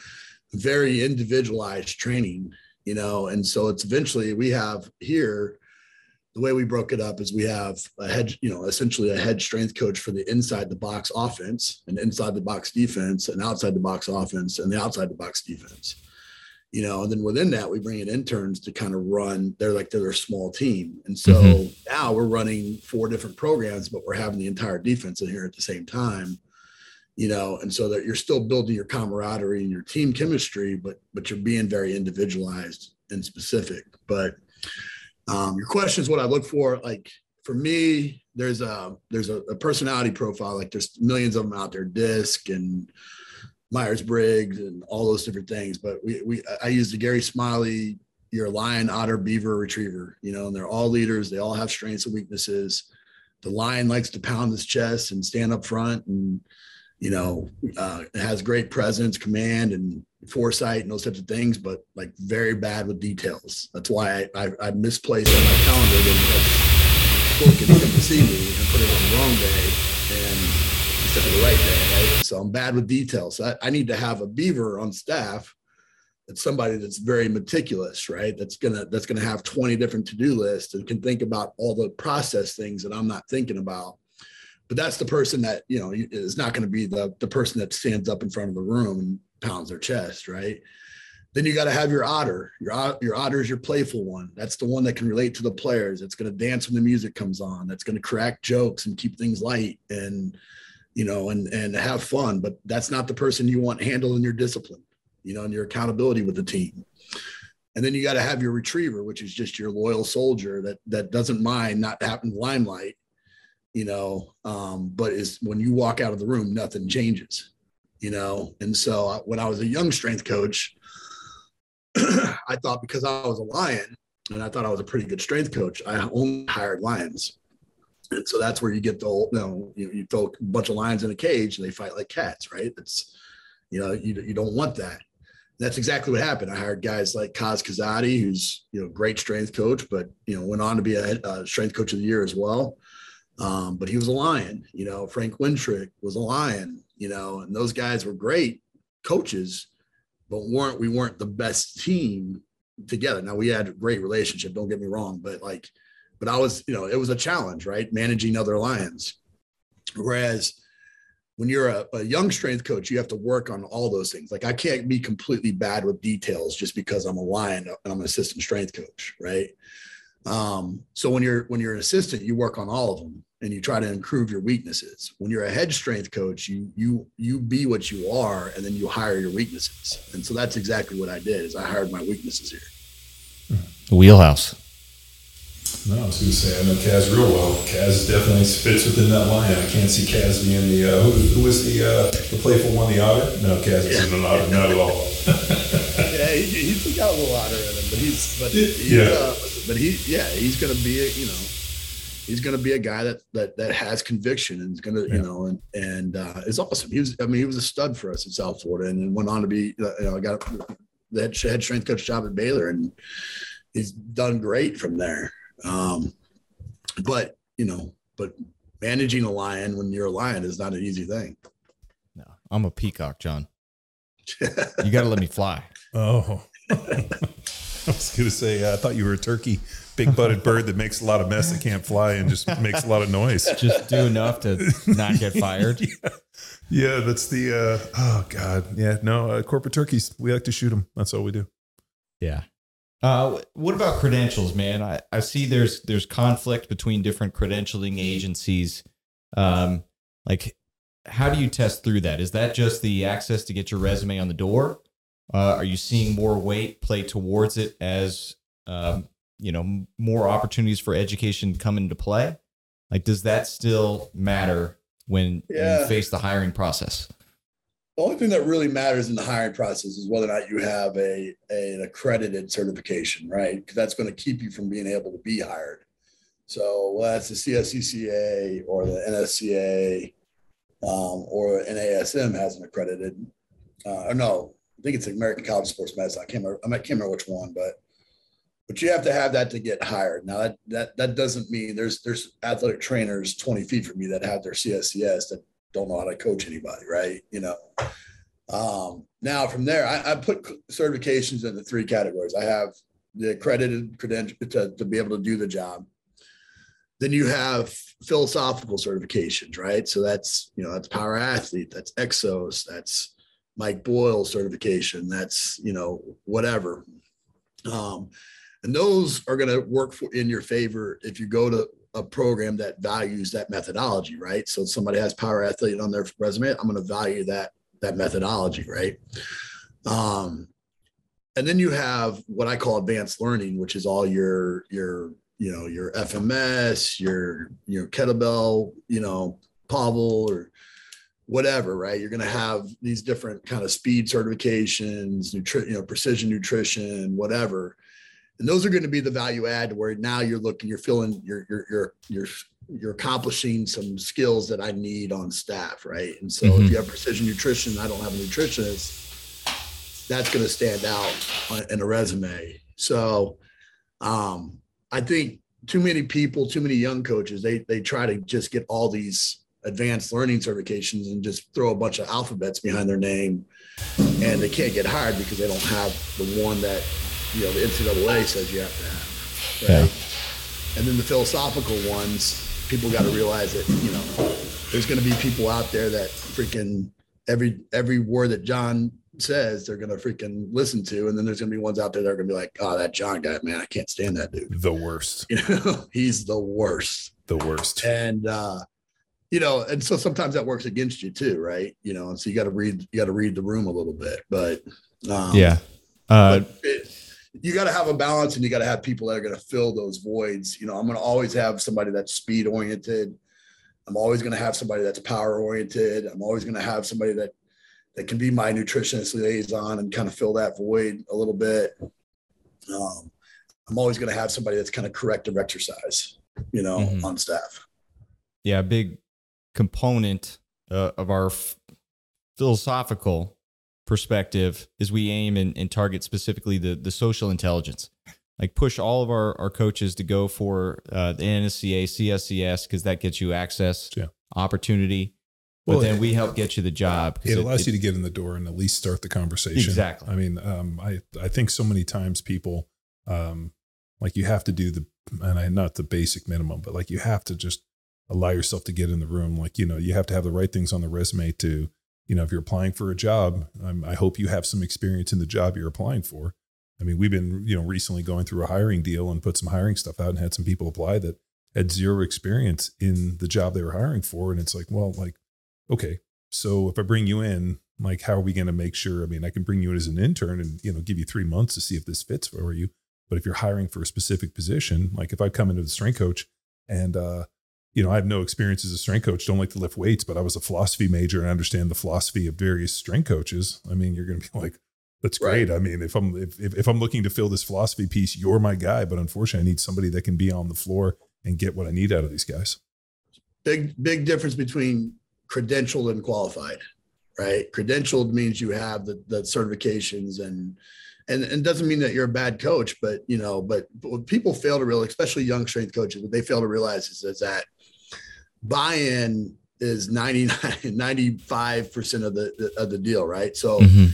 very individualized training you know, and so it's eventually we have here the way we broke it up is we have a head, you know, essentially a head strength coach for the inside the box offense and inside the box defense and outside the box offense and the outside the box defense. You know, and then within that, we bring in interns to kind of run. They're like they're a small team, and so Mhm. now we're running four different programs, but we're having the entire defense in here at the same time. You know, and so that you're still building your camaraderie and your team chemistry, but but you're being very individualized and specific. But um, your question is what I look for. Like for me, there's a there's a, a personality profile. Like there's millions of them out there, disc and Myers Briggs and all those different things. But we we I use the Gary Smalley, your lion, otter, beaver, retriever. You know, and they're all leaders. They all have strengths and weaknesses. The lion likes to pound his chest and stand up front, and you know uh, has great presence, command, and foresight and those types of things. But like very bad with details. That's why I I, I misplaced on my calendar that book and come to see me and put it on the wrong day of the right day, right? So I'm bad with details. I, I need to have a beaver on staff that's somebody that's very meticulous, right? That's gonna that's gonna have 20 different to-do lists and can think about all the process things that I'm not thinking about. But that's the person that you know is not going to be the the person that stands up in front of the room and pounds their chest, right? Then you got to have your otter. Your your otter is your playful one. That's the one that can relate to the players. It's going to dance when the music comes on. That's going to crack jokes and keep things light and you know and and have fun. But that's not the person you want handling your discipline, you know, and your accountability with the team. And then you got to have your retriever, which is just your loyal soldier that that doesn't mind not having limelight, you know, um, but is when you walk out of the room, nothing changes, you know. And so uh, when I was a young strength coach, I thought because I was a lion and I thought I was a pretty good strength coach, I only hired lions. So that's where you get the whole, you know, you, you throw a bunch of lions in a cage and they fight like cats, right? It's, you know, you, you don't want that. That's exactly what happened. I hired guys like Kaz Kazadi, who's, you know, great strength coach, but, you know, went on to be a, a strength coach of the year as well. Um, but he was a lion, you know, Frank Wintrich was a lion, you know, and those guys were great coaches, but weren't we weren't the best team together. Now we had a great relationship, don't get me wrong, but like, but I was, you know, it was a challenge, right? Managing other lions. Whereas when you're a, a young strength coach, you have to work on all those things. Like I can't be completely bad with details just because I'm a lion and I'm an assistant strength coach, right? Um, so when you're when you're an assistant, you work on all of them and you try to improve your weaknesses. When you're a head strength coach, you you you be what you are and then you hire your weaknesses. And so that's exactly what I did is I hired my weaknesses here. Wheelhouse. No, I was going to say, I know Kaz real well. Kaz definitely fits within that line. I can't see Kaz being the, uh, who, who was the uh, the playful one, the otter? No, Kaz isn't an otter, not at all. yeah, he, he's got a little otter in him, but he's but he's, Yeah. uh, but he yeah he's gonna be a, you know he's gonna be a guy that that that has conviction and is gonna Yeah. you know and and uh, is awesome. He was I mean he was a stud for us in South Florida and then went on to be uh, you know got head head strength coach job at Baylor and he's done great from there. Um, but you know but managing a lion when you're a lion is not an easy thing. No, I'm a peacock, John. You got to let me fly. Oh. I was going to say, uh, I thought you were a turkey, big butted bird that makes a lot of mess that can't fly and just makes a lot of noise. Just do enough to not get fired. yeah. yeah, that's the, uh, oh, God. Yeah, no, uh, corporate turkeys, we like to shoot them. That's all we do. Yeah. Uh, what about credentials, man? I, I see there's there's conflict between different credentialing agencies. Um, like, how do you test through that? Is that just the access to get your resume on the door? Uh, are you seeing more weight play towards it as um, you know more opportunities for education come into play? Like, does that still matter when, when Yeah. you face the hiring process? The only thing that really matters in the hiring process is whether or not you have a, a- an accredited certification, right? Because that's going to keep you from being able to be hired. So well, that's the CSCCA or the NSCA um, or NASM has an accredited. Uh, or no, I think it's the American College of Sports Medicine. I can't remember. I can't remember which one, but but you have to have that to get hired. Now that that that doesn't mean there's there's athletic trainers 20 feet from me that have their CSCS that don't know how to coach anybody, right? You know. Um, now from there, I, I put certifications into three categories. I have the accredited credential to, to be able to do the job. Then you have philosophical certifications, right? So that's you know that's power athlete, that's exos, that's Mike Boyle certification. That's, you know, whatever. Um, and those are going to work for in your favor if you go to a program that values that methodology, right? So somebody has power athlete on their resume, I'm going to value that that methodology, right? Um, and then you have what I call advanced learning, which is all your your you know your FMS, your your kettlebell, you know Pavel or whatever, right? You're going to have these different kind of speed certifications, nutrition, you know, precision nutrition, whatever. And those are going to be the value add where now you're looking, you're feeling, you're, you're, you're, you're, you're accomplishing some skills that I need on staff, right? And so mm-hmm. if you have precision nutrition, I don't have a nutritionist, that's going to stand out in a resume. So um, I think too many people, too many young coaches, they they try to just get all these advanced learning certifications and just throw a bunch of alphabets behind their name and they can't get hired because they don't have the one that you know the NCAA says you have to have. Right. Yeah. And then the philosophical ones, people got to realize that you know there's going to be people out there that freaking every every word that John says they're going to freaking listen to, and then there's going to be ones out there that are going to be like, "Oh, that John guy, man, I can't stand that dude." The worst. You know, he's the worst. The worst. And uh, you know, and so sometimes that works against you too, right? You know, and so you got to read, you got to read the room a little bit, but um, yeah, uh, but it, you got to have a balance, and you got to have people that are going to fill those voids. You know, I'm going to always have somebody that's speed oriented. I'm always going to have somebody that's power oriented. I'm always going to have somebody that that can be my nutritionist liaison and kind of fill that void a little bit. Um, I'm always going to have somebody that's kind of corrective exercise, you know, mm-hmm. on staff. Yeah, big component uh, of our f- philosophical perspective is we aim and, and, target specifically the, the social intelligence like push all of our, our coaches to go for uh, the NSCA, CSCS, because that gets you access, yeah. opportunity. But well, then we help get you the job. It allows it, you to get in the door and at least start the conversation. Exactly. I mean, um, I I think so many times people, um, like you have to do the, and I not the basic minimum, but like you have to just allow yourself to get in the room. Like, you know, you have to have the right things on the resume to, you know, if you're applying for a job, um, I hope you have some experience in the job you're applying for. I mean, we've been, you know, recently going through a hiring deal and put some hiring stuff out and had some people apply that had zero experience in the job they were hiring for. And it's like, well, like, okay, so if I bring you in, like, how are we going to make sure? I mean, I can bring you in as an intern and, you know, give you three months to see if this fits for you. But if you're hiring for a specific position, like if I come into the strength coach and, uh, you know, I have no experience as a strength coach, don't like to lift weights, but I was a philosophy major and I understand the philosophy of various strength coaches. I mean, you're going to be like, that's great. Right. I mean, if I'm if, if, if I'm looking to fill this philosophy piece, you're my guy. But unfortunately, I need somebody that can be on the floor and get what I need out of these guys. Big big difference between credentialed and qualified, right? Credentialed means you have the, the certifications and and and doesn't mean that you're a bad coach, but you know, but, but what people fail to realize, especially young strength coaches, what they fail to realize is, is that buy-in is 99 95% of the of the deal right so mm-hmm.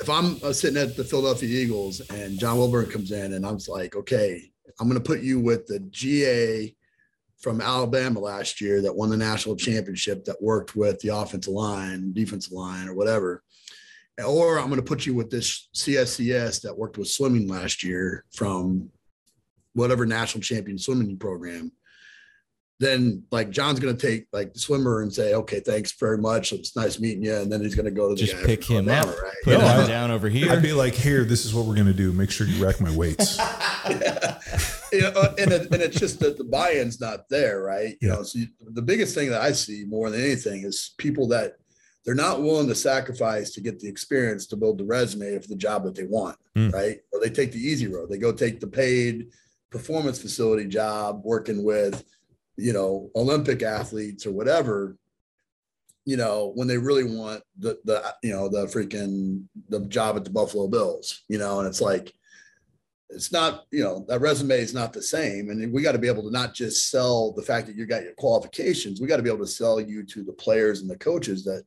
if i'm uh, sitting at the philadelphia eagles and john Welbourn comes in and i'm like okay i'm going to put you with the ga from alabama last year that won the national championship that worked with the offensive line defensive line or whatever or i'm going to put you with this cscs that worked with swimming last year from whatever national champion swimming program then like John's going to take like the swimmer and say, okay, thanks very much. It's nice meeting you. And then he's going to go to the just pick him up, right? put him down over here. I'd be like, here, this is what we're going to do. Make sure you rack my weights. yeah. You know, uh, and, it, and it's just that the buy-in's not there, right? You yeah. know, so you, the biggest thing that I see more than anything is people that they're not willing to sacrifice to get the experience to build the resume for the job that they want, mm. right? Or they take the easy road. They go take the paid performance facility job working with – you know, Olympic athletes or whatever, you know, when they really want the the you know the freaking the job at the Buffalo Bills, you know, and it's like it's not you know that resume is not the same, and we got to be able to not just sell the fact that you got your qualifications, we got to be able to sell you to the players and the coaches that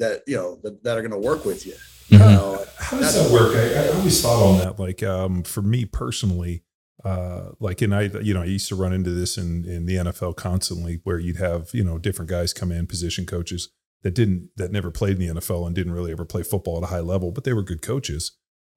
that you know that, that are going to work with you. You mm-hmm. know, how does that work? I, I always thought on that. Like um, for me personally, uh, like and I you know I used to run into this in in the NFL constantly where you'd have you know different guys come in position coaches that didn't that never played in the NFL and didn't really ever play football at a high level, but they were good coaches.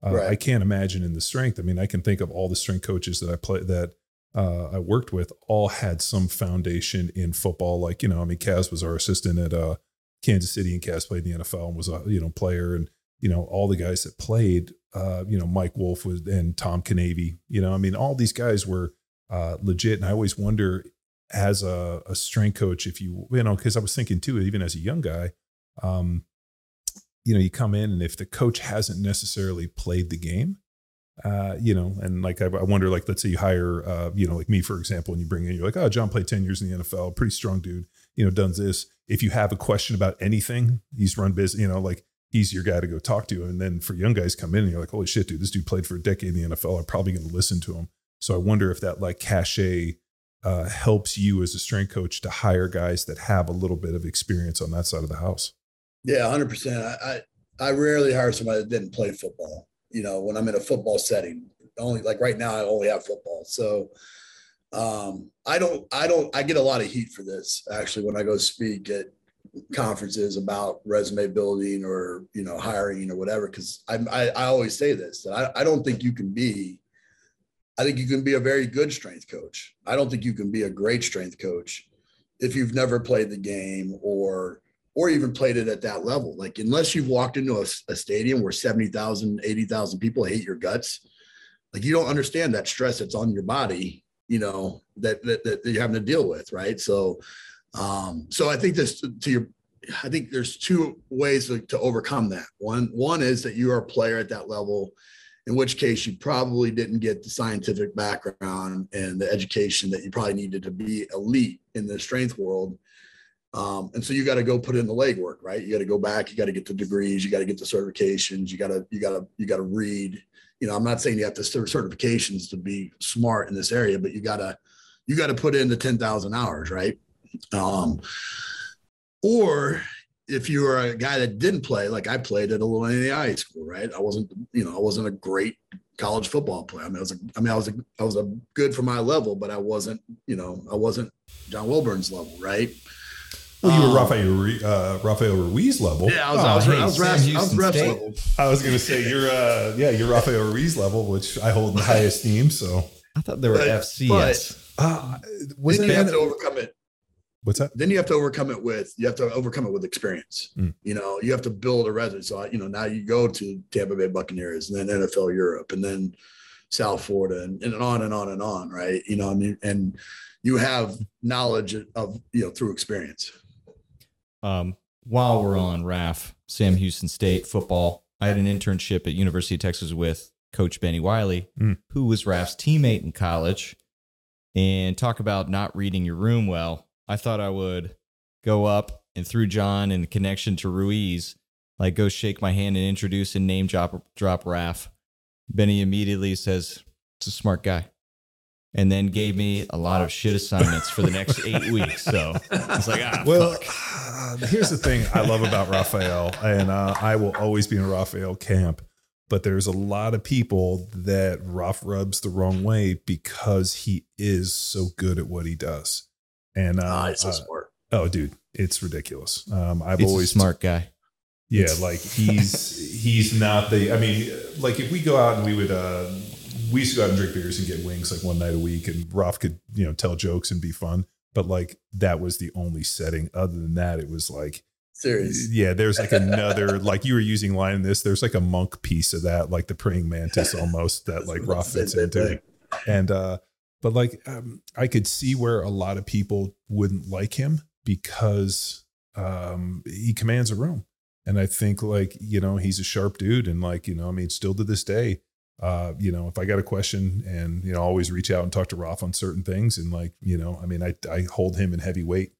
Uh, Right. I can't imagine in the strength. I mean, I can think of all the strength coaches that I play that uh, I worked with all had some foundation in football. Like you know, I mean, Kaz was our assistant at uh, Kansas City, and Kaz played in the NFL and was a you know player, and you know all the guys that played. Uh, you know, Mike Wolf was and Tom Canavy. You know, I mean, all these guys were uh, legit, and I always wonder as a, a strength coach if you you know because I was thinking too, even as a young guy. Um, you know, you come in and if the coach hasn't necessarily played the game, uh, you know, and like I, I wonder, like let's say you hire, uh, you know, like me for example, and you bring in, you're like, oh, John played ten years in the NFL, pretty strong dude, you know, done this. If you have a question about anything, he's run business, you know, like your guy to go talk to. And then for young guys come in and you're like, holy shit, dude, this dude played for a decade in the NFL. I'm probably going to listen to him. So I wonder if that like cachet uh, helps you as a strength coach to hire guys that have a little bit of experience on that side of the house. Yeah, hundred percent. I, I I rarely hire somebody that didn't play football. You know, when I'm in a football setting, only like right now, I only have football. So um, I don't, I don't, I get a lot of heat for this actually when I go speak at conferences about resume building or you know hiring or whatever. Because I, I I always say this that I, I don't think you can be. I think you can be a very good strength coach. I don't think you can be a great strength coach if you've never played the game or or even played it at that level. Like unless you've walked into a, a stadium where 70,000, 80,000 people hate your guts, like you don't understand that stress that's on your body, you know, that, that, that you're having to deal with. Right. So, um, so I think this to your, I think there's two ways to, to overcome that. One, one is that you are a player at that level, in which case you probably didn't get the scientific background and the education that you probably needed to be elite in the strength world. Um, and so you got to go put in the legwork, right? You got to go back, you got to get the degrees, you got to get the certifications, you got to, you got to, you got to read. You know, I'm not saying you have to certifications to be smart in this area, but you got to, you got to put in the 10,000 hours, right? Um, or if you were a guy that didn't play, like I played at a little NAI school, right? I wasn't, you know, I wasn't a great college football player. I mean, I was, a, I mean, I was, a, I was a good for my level, but I wasn't, you know, I wasn't John Welbourn's level, right? Well, you were Um, Rafael, uh, Rafael Ruiz level. Yeah, I was, Oh, I was, hey, I was, Sam I was Houston refs State. level. I was going to say you're, uh, yeah, you're Rafael Ruiz level, which I hold in high esteem. So, I thought they were But- FCS. uh, Then wasn't you have to overcome it. What's that? Then you have to overcome it with you have to overcome it with experience. Mm. You know, you have to build a resume. So you know, now you go to Tampa Bay Buccaneers and then NFL Europe and then South Florida and, and on and on and on, right? You know, I mean, and you have knowledge of you know through experience. Um, while we're on RAF, Sam Houston State football, I had an internship at University of Texas with Coach Bennie Wylie, Mm. who was RAF's teammate in college. And talk about not reading your room well. I thought I would go up and through John and the connection to Ruiz, like go shake my hand and introduce and name drop drop RAF. Bennie immediately says, "It's a smart guy," and then gave me a lot of shit assignments for the next eight weeks. So it's like, ah, Well, fuck. uh, here's the thing I love about Raphael, and uh, I will always be in a Raphael camp. But there's a lot of people that Raf rubs the wrong way because he is so good at what he does. And uh, Ah, he's so uh, smart. oh, dude, it's ridiculous. Um, I've He's always a smart guy. Yeah, like he's he's not the. I mean, like if we go out and we would, uh we used to go out and drink beers and get wings like one night a week, and Raf could you know tell jokes and be fun. But like that was the only setting. Other than that, it was like Serious. yeah. There's like another like you were using line in this. There's like a monk piece of that, like the praying mantis almost that like Raf Same fits thing. into. And uh but like um, I could see where a lot of people wouldn't like him because um he commands a room. And I think like, you know, he's a sharp dude and like, you know, I mean, still to this day, uh, you know, if I got a question and, you know, always reach out and talk to Raf on certain things. And like, you know, I mean, I, I hold him in heavy weight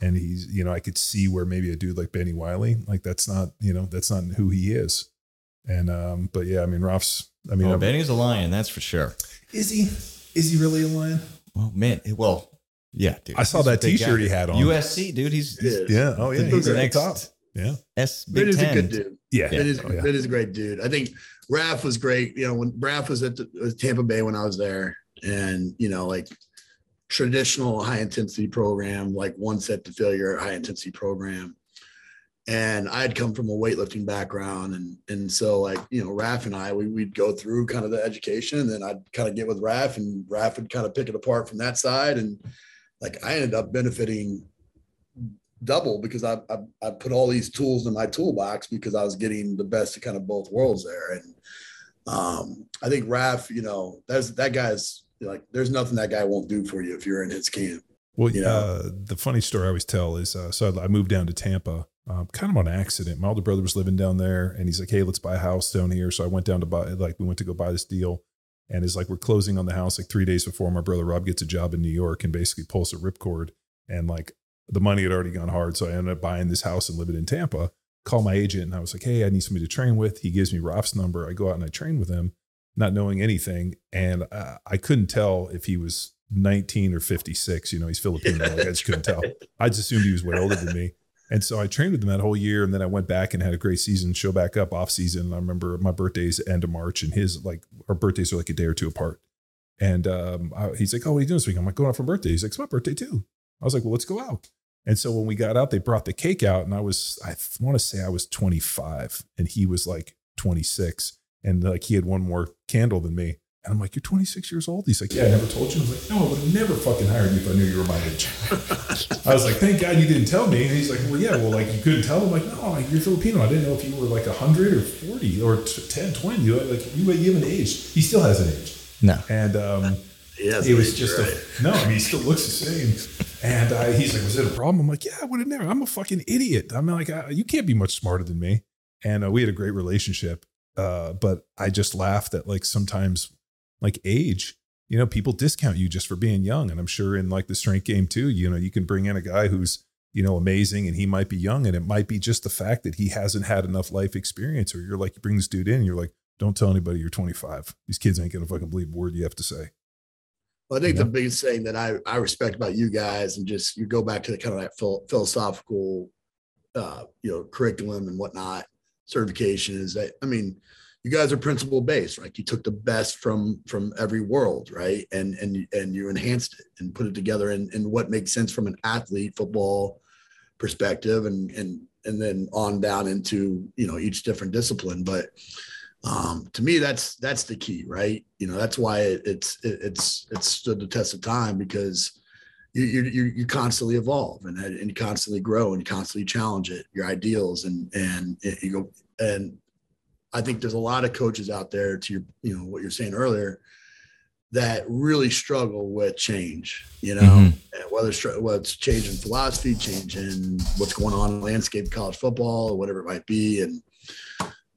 and he's, you know, I could see where maybe a dude like Bennie Wylie, like that's not, you know, that's not who he is. And, um, but yeah, I mean, Raf's, I mean, oh, Bennie's a lion, that's for sure. is he, is he really a lion? Oh man, well, yeah, dude. I saw he's that t-shirt guy. he had on. USC, dude. He's, he's. Yeah. Oh yeah. He's dude's at the next top. Yeah. S Ben Big is a Ten. good dude. Yeah. Ben is, Oh, yeah. Ben is a great dude. I think Raph was great. You know, when Raph was at the, was Tampa Bay when I was there, and you know, like traditional high intensity program, like one set to failure high intensity program. And I had come from a weightlifting background, and and so like you know, Raf and I, we would go through kind of the education, and then I'd kind of get with Raf, and Raf would kind of pick it apart from that side, and like I ended up benefiting double because I, I, I put all these tools in my toolbox because I was getting the best of kind of both worlds there, and um, I think Raf, you know, that's that guy's like, there's nothing that guy won't do for you if you're in his camp. Well, yeah. Uh, the funny story I always tell is, uh, so I moved down to Tampa um, kind of on accident. My older brother was living down there, and he's like, "Hey, let's buy a house down here." So I went down to buy, like, we went to go buy this deal, and it's like we're closing on the house like three days before my brother Rob gets a job in New York and basically pulls a ripcord, and like the money had already gone hard, so I ended up buying this house and living in Tampa. Call my agent, and I was like, "Hey, I need somebody to train with." He gives me Rob's number. I go out and I train with him, not knowing anything, and uh, I couldn't tell if he was 19 or 56. You know, he's Filipino. Like, I just couldn't tell. I just assumed he was way older than me. And so I trained with them that whole year, and then I went back and had a great season. Show back up off season. I remember my birthday's end of March, and his like our birthdays are like a day or two apart. And um, I, he's like, "Oh, what are you doing this week?" I'm like, "Going out for birthday." He's like, "It's my birthday too." I was like, "Well, let's go out." And so when we got out, they brought the cake out, and I was I want to say I was 25, and he was like 26, and like he had one more candle than me. And I'm like, you're 26 years old? He's like, yeah, I never told you. I was like, no, I would have never fucking hired you if I knew you were my age. I was like, thank God you didn't tell me. And he's like, well, yeah, well, like you couldn't tell. I'm like, no, like you're Filipino. I didn't know if you were like 100 or 40 or 10, 20. You like you, you have an age. He still has an age. No. And um, it was just right. a, no. I mean, he still looks the same. And I, he's like, was it a problem? I'm like, yeah, I would have never. I'm a fucking idiot. I'm like, I, you can't be much smarter than me. And uh, we had a great relationship. Uh, but I just laughed that like sometimes like age you know people discount you just for being young and i'm sure in like the strength game too you know you can bring in a guy who's you know amazing and he might be young and it might be just the fact that he hasn't had enough life experience or you're like you bring this dude in and you're like don't tell anybody you're 25 these kids ain't gonna fucking believe a word you have to say. Well, I think the biggest thing that I, I respect about you guys and just you go back to the kind of that philosophical, uh, you know, curriculum and whatnot, certification is that, I mean, you guys are principle based, right? You took the best from from every world, right? And and and you enhanced it and put it together in, in what makes sense from an athlete football perspective and and and then on down into you know each different discipline. But um, to me, that's that's the key, right? You know, that's why it, it's it, it's it's stood the test of time because you you you constantly evolve and and constantly grow and constantly challenge it, your ideals and and you go and I think there's a lot of coaches out there to your, you know, what you're saying earlier that really struggle with change, you know, mm-hmm. whether it's, whether it's changing philosophy, changing what's going on in landscape college football or whatever it might be. And,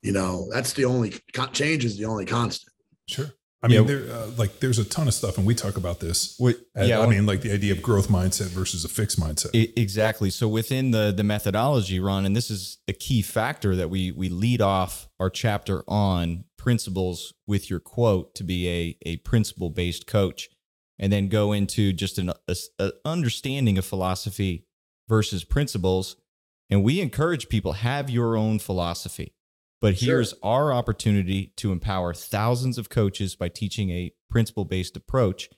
you know, that's the only change is the only constant. Sure. I mean, yeah. there uh, like there's a ton of stuff, and we talk about this. yeah, I mean, like the idea of growth mindset versus a fixed mindset. exactly. So within the the methodology, Ron, and this is a key factor that we we lead off our chapter on principles with your quote to be a a principle based coach, and then go into just an a, a understanding of philosophy versus principles. And we encourage people have your own philosophy. But sure. here's our opportunity to empower thousands of coaches by teaching a principle based approach.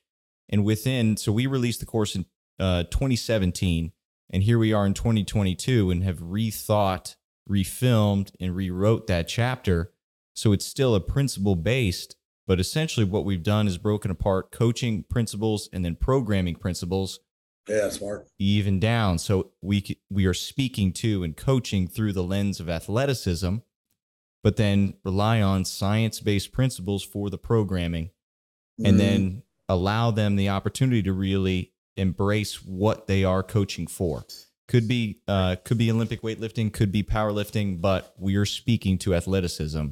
And within, so we released the course in uh, 2017, and here we are in 2022 and have rethought, refilmed, and rewrote that chapter. So it's still a principle based, but essentially what we've done is broken apart coaching principles and then programming principles. Yeah, smart. Even down. So we we are speaking to and coaching through the lens of athleticism but then rely on science based principles for the programming and mm-hmm. then allow them the opportunity to really embrace what they are coaching for. Could be uh, could be Olympic weightlifting, could be powerlifting, but we are speaking to athleticism.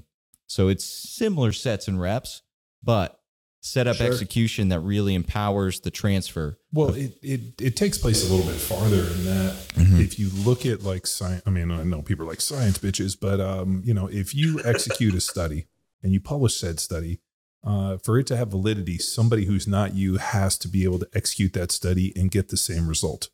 So it's similar sets and reps, but set up sure. execution that really empowers the transfer. Well, it, it, it takes place a little bit farther in that. Mm-hmm. If you look at like science, I mean, I know people are like science bitches, but um, you know, if you execute a study and you publish said study, uh, for it to have validity, somebody who's not you has to be able to execute that study and get the same result.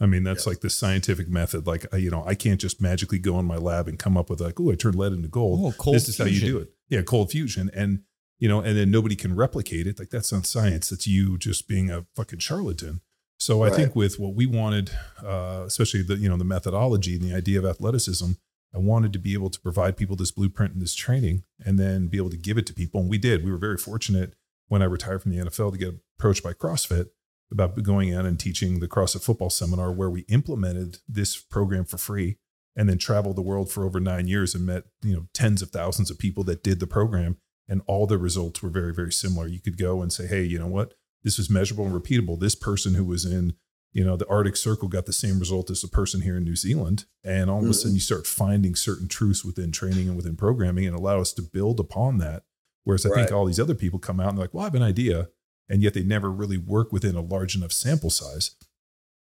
I mean, that's yes. like the scientific method. Like, you know, I can't just magically go in my lab and come up with like, oh, I turned lead into gold. Oh, this is fusion. how you do it. Yeah, cold fusion. And you know, and then nobody can replicate it. Like that's not science. That's you just being a fucking charlatan. So I think with what we wanted, uh, especially the you know the methodology and the idea of athleticism, I wanted to be able to provide people this blueprint and this training, and then be able to give it to people. And we did. We were very fortunate when I retired from the NFL to get approached by CrossFit about going in and teaching the CrossFit football seminar, where we implemented this program for free, and then traveled the world for over nine years and met you know tens of thousands of people that did the program, and all the results were very very similar. You could go and say, hey, you know what? This was measurable and repeatable. This person who was in you know the arctic circle got the same result as the person here in new zealand and all of a mm-hmm. sudden you start finding certain truths within training and within programming and allow us to build upon that whereas i right. think all these other people come out and they're like well i have an idea and yet they never really work within a large enough sample size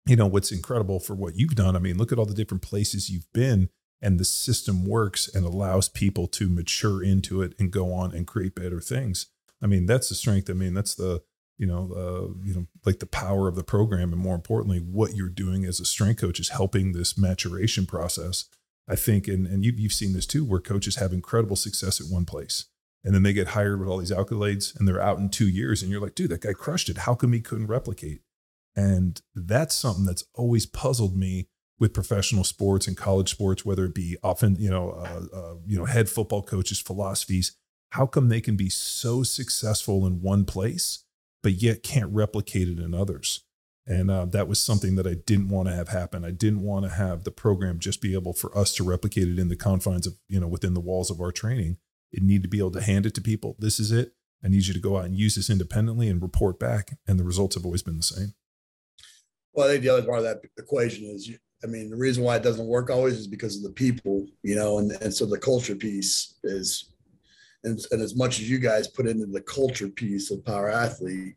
you know what's incredible for what you've done i mean look at all the different places you've been and the system works and allows people to mature into it and go on and create better things i mean that's the strength i mean that's the you know, uh, you know, like the power of the program, and more importantly, what you're doing as a strength coach is helping this maturation process. I think, and and you've you've seen this too, where coaches have incredible success at one place, and then they get hired with all these accolades, and they're out in two years, and you're like, dude, that guy crushed it. How come he couldn't replicate? And that's something that's always puzzled me with professional sports and college sports, whether it be often, you know, uh, uh, you know, head football coaches' philosophies. How come they can be so successful in one place? but yet can't replicate it in others. And uh, that was something that I didn't want to have happen. I didn't want to have the program just be able for us to replicate it in the confines of, you know, within the walls of our training. It needed to be able to hand it to people. This is it. I need you to go out and use this independently and report back. And the results have always been the same. Well, I think the other part of that equation is, I mean, the reason why it doesn't work always is because of the people, you know, and, and so the culture piece is, and, and as much as you guys put into the culture piece of power athlete,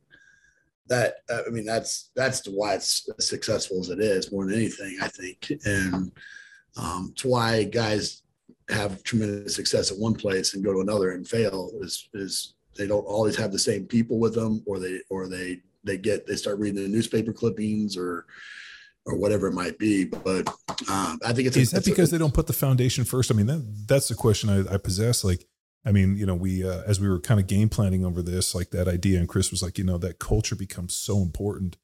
that uh, I mean that's that's why it's as successful as it is more than anything I think. And um, it's why guys have tremendous success at one place and go to another and fail is is they don't always have the same people with them or they or they they get they start reading the newspaper clippings or or whatever it might be but um, I think it's is a, that because a, they don't put the foundation first I mean that that's the question I, I possess like I mean, you know, we uh, as we were kind of game planning over this, like that idea, and Chris was like, you know, that culture becomes so important.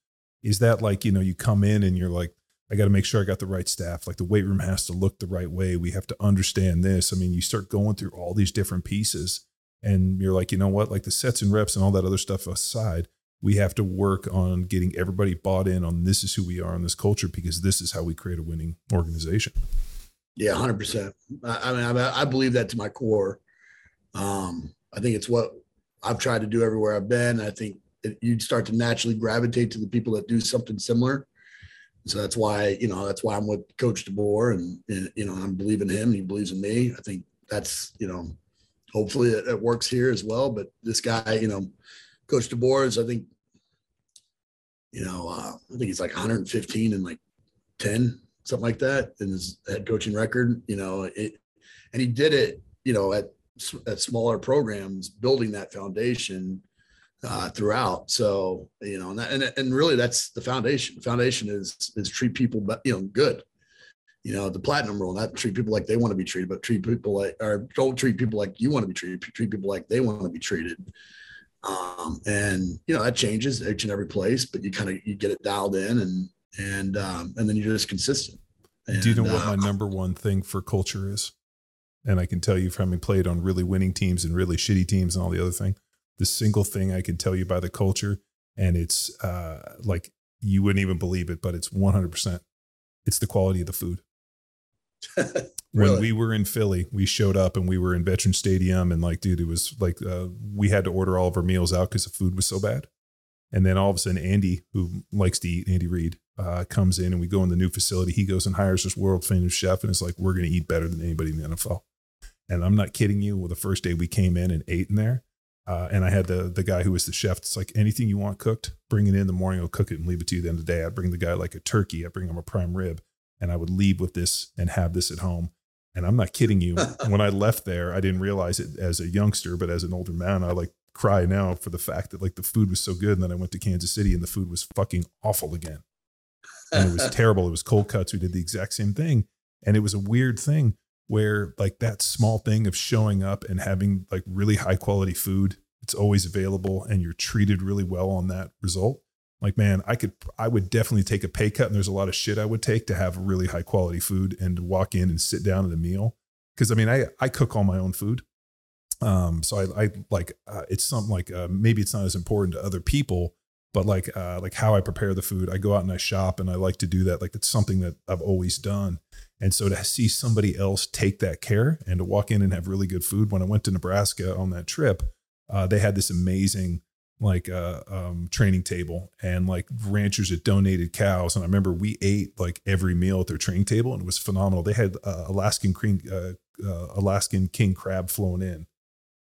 Is that like, you know, you come in and you're like, I got to make sure I got the right staff. Like the weight room has to look the right way. We have to understand this. I mean, you start going through all these different pieces, and you're like, you know what? Like the sets and reps and all that other stuff aside, we have to work on getting everybody bought in on this is who we are in this culture because this is how we create a winning organization. Yeah, hundred percent. I mean, I, I believe that to my core. Um, I think it's what I've tried to do everywhere I've been. I think it, you'd start to naturally gravitate to the people that do something similar. So that's why, you know, that's why I'm with Coach DeBoer and, and you know, I'm believing him. He believes in me. I think that's, you know, hopefully it, it works here as well. But this guy, you know, Coach DeBoer is, I think, you know, uh, I think he's like 115 and like 10, something like that in his head coaching record, you know, it, and he did it, you know, at at smaller programs building that foundation uh, throughout. So you know, and, that, and and really that's the foundation. The foundation is is treat people, but you know, good. You know, the platinum rule, not treat people like they want to be treated, but treat people like, or don't treat people like you want to be treated. Treat people like they want to be treated. Um, and you know that changes each and every place, but you kind of you get it dialed in, and and um, and then you're just consistent. And, Do you know what uh, my number one thing for culture is? And I can tell you from having played on really winning teams and really shitty teams and all the other thing, the single thing I can tell you by the culture, and it's uh, like you wouldn't even believe it, but it's 100%. It's the quality of the food. really? When we were in Philly, we showed up and we were in Veteran Stadium, and like, dude, it was like uh, we had to order all of our meals out because the food was so bad. And then all of a sudden, Andy, who likes to eat, Andy Reid, uh, comes in and we go in the new facility. He goes and hires this world famous chef, and it's like, we're going to eat better than anybody in the NFL. And I'm not kidding you. Well, the first day we came in and ate in there, uh, and I had the the guy who was the chef. It's like anything you want cooked, bring it in the morning. I'll cook it and leave it to you. At the end of the day, I bring the guy like a turkey. I bring him a prime rib, and I would leave with this and have this at home. And I'm not kidding you. when I left there, I didn't realize it as a youngster, but as an older man, I like cry now for the fact that like the food was so good. And then I went to Kansas City and the food was fucking awful again. And it was terrible. It was cold cuts. We did the exact same thing. And it was a weird thing where like that small thing of showing up and having like really high quality food, it's always available and you're treated really well on that result. Like man i could i would definitely take a pay cut and there's a lot of shit i would take to have really high quality food and walk in and sit down at a meal. Because i mean i i cook all my own food. Um so i i like uh, it's something like uh, maybe it's not as important to other people but like uh like how i prepare the food i go out and i shop and i like to do that. Like it's something that i've always done. And so to see somebody else take that care and to walk in and have really good food when i went to nebraska on that trip uh, they had this amazing like a um, training table and like ranchers that donated cows. And I remember we ate like every meal at their training table, and it was phenomenal. They had uh, Alaskan king, uh, uh, Alaskan king crab flown in,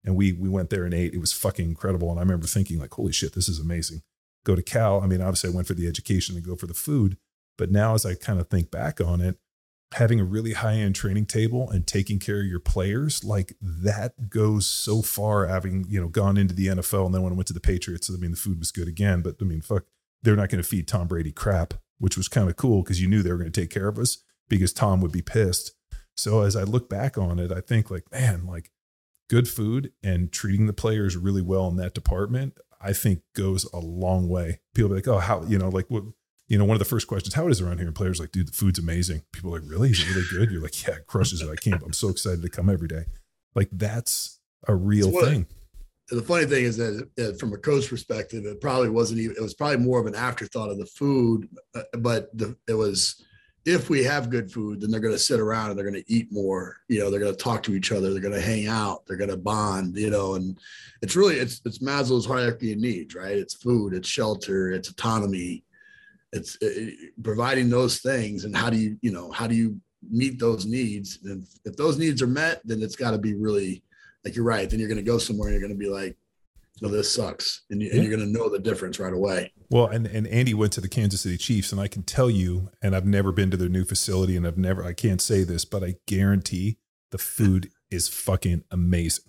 and we we went there and ate. It was fucking incredible. And I remember thinking like, holy shit, this is amazing. Go to Cal. I mean, obviously I went for the education and go for the food, but now as I kind of think back on it, having a really high end training table and taking care of your players, like that goes so far. Having you know gone into the NFL and then when I went to the Patriots, I mean the food was good again, but I mean fuck, they're not going to feed Tom Brady crap, which was kind of cool because you knew they were going to take care of us because Tom would be pissed. So as I look back on it, I think like man, like good food and treating the players really well in that department, I think goes a long way. People be like, oh, how you know, like what you know, one of the first questions, how it is around here? And players like, dude, the food's amazing. People are like, really? Is it really good? You're like, yeah, it crushes it. I can't. I'm so excited to come every day. Like that's a real thing. The funny thing is that uh, from a coach perspective, it probably wasn't even, it was probably more of an afterthought of the food, uh, but the, it was, if we have good food, then they're going to sit around and they're going to eat more. You know, they're going to talk to each other. They're going to hang out. They're going to bond. You know, and it's really it's it's Maslow's hierarchy of needs, right? It's food, it's shelter, it's autonomy, it's it, providing those things and how do you you know how do you meet those needs and if those needs are met then it's got to be really like you're right then you're going to go somewhere and you're going to be like no this sucks and, you, yeah. and you're going to know the difference right away well and, and andy went to the kansas city chiefs and i can tell you and i've never been to their new facility and i've never i can't say this but i guarantee the food is fucking amazing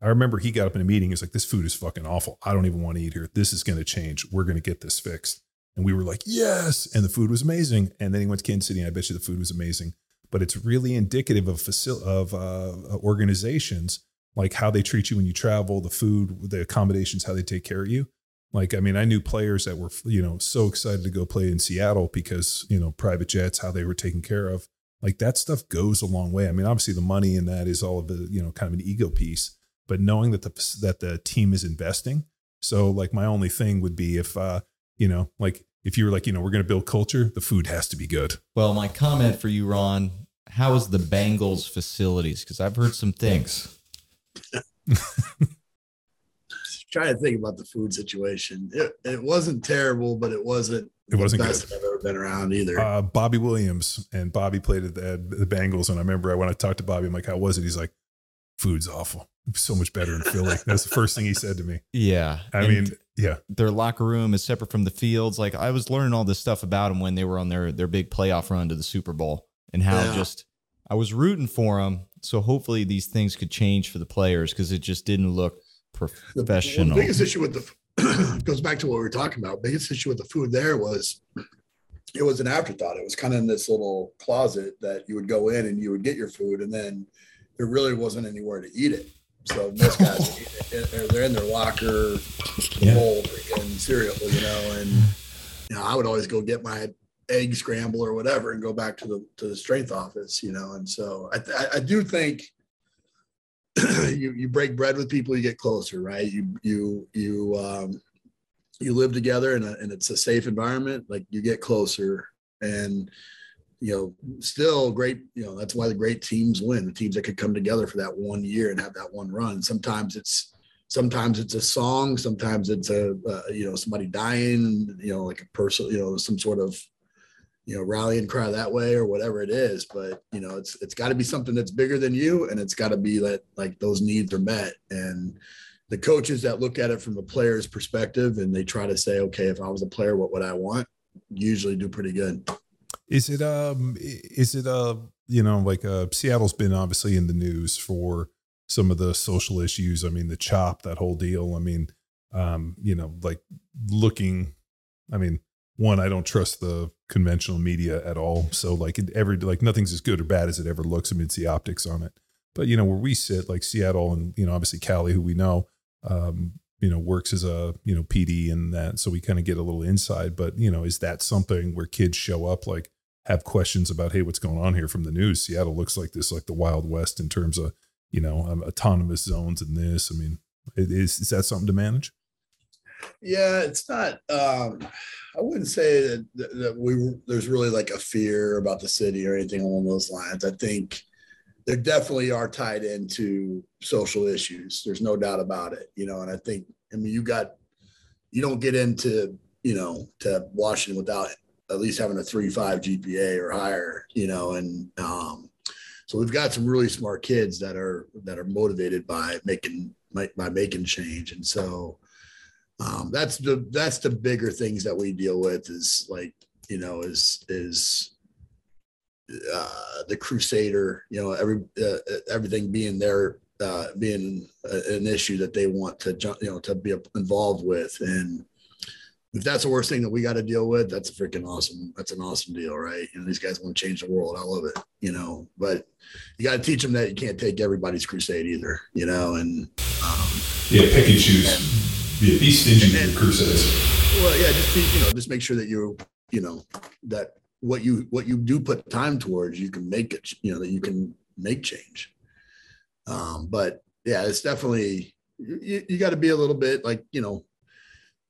I remember he got up in a meeting. He's like, "This food is fucking awful. I don't even want to eat here. This is going to change. We're going to get this fixed." And we were like, yes. And the food was amazing. And then he went to Kansas City, and I bet you the food was amazing. But it's really indicative of facil- of uh, organizations like how they treat you when you travel, the food, the accommodations, how they take care of you. Like, I mean, I knew players that were, you know, so excited to go play in Seattle because, you know, private jets, how they were taken care of. Like that stuff goes a long way. I mean, obviously the money in that is all of the, you know, kind of an ego piece, but knowing that the that the team is investing. So like my only thing would be if uh, you know, like if you were like, you know, we're going to build culture, the food has to be good. Well, my comment for you, Ron, how is the Bengals facilities? Because I've heard some things. trying to think about the food situation. It, it wasn't terrible, but it wasn't. It wasn't the best good. I've ever been around either. Uh, Bobby Williams and Bobby played at the, the Bengals, and I remember when I talked to Bobby, I'm like, "How was it?" He's like, "Food's awful. So much better in Philly." That's the first thing he said to me. Yeah, I and mean, yeah. Their locker room is separate from the fields. Like I was learning all this stuff about them when they were on their their big playoff run to the Super Bowl and how yeah. just I was rooting for them. So hopefully these things could change for the players because it just didn't look professional. The, well, the biggest issue with the goes back to what we were talking about. Biggest issue with the food there was it was an afterthought. It was kind of in this little closet that you would go in and you would get your food, and then there really wasn't anywhere to eat it. So most guys, they're in their locker, yeah. bowl, and cereal, you know. And you know, I would always go get my egg scramble or whatever, and go back to the to the strength office, you know. And so I, I, I do think you you break bread with people, you get closer, right? You you you um, you live together, and and it's a safe environment. Like you get closer, and you know, still great. You know, that's why the great teams win. The teams that could come together for that one year and have that one run. Sometimes it's sometimes it's a song. Sometimes it's a uh, you know somebody dying. You know, like a person. You know, some sort of you know rallying cry that way or whatever it is. But you know, it's it's got to be something that's bigger than you, and it's got to be that like those needs are met and the coaches that look at it from a player's perspective and they try to say, okay, if I was a player, what would I want? Usually do pretty good. Is it um is it uh you know like uh Seattle's been obviously in the news for some of the social issues. I mean the chop that whole deal. I mean um you know like looking I mean one I don't trust the conventional media at all. So like it every like nothing's as good or bad as it ever looks. I mean it's the optics on it. But you know where we sit like Seattle and you know obviously Cali who we know um you know works as a you know PD and that, so we kind of get a little inside. But you know, is that something where kids show up like have questions about hey, what's going on here from the news? Seattle looks like this, like the Wild West in terms of you know um, autonomous zones and this. I mean, is is that something to manage? Yeah, it's not. Um, I wouldn't say that, that we there's really like a fear about the city or anything along those lines. I think there definitely are tied into social issues. There's no doubt about it. You know, and I think I mean you got you don't get into you know to Washington without at least having a three five GPA or higher. You know, and um, so we've got some really smart kids that are that are motivated by making by making change, and so um, that's the that's the bigger things that we deal with is like you know is is uh, the crusader you know every uh, everything being there uh, being a, an issue that they want to you know to be involved with. And if that's the worst thing that we got to deal with that's a freaking awesome that's an awesome deal right? You know these guys want to change the world. I love it you know? But you got to teach them that you can't take everybody's crusade either you know? And um, yeah pick and choose. be, be stingy with your crusades. Well, yeah, just be, you know, just make sure that you, you know, that what you what you do put time towards, you can make it, you know, that you can make change. Um, but yeah, it's definitely you, you got to be a little bit like, you know,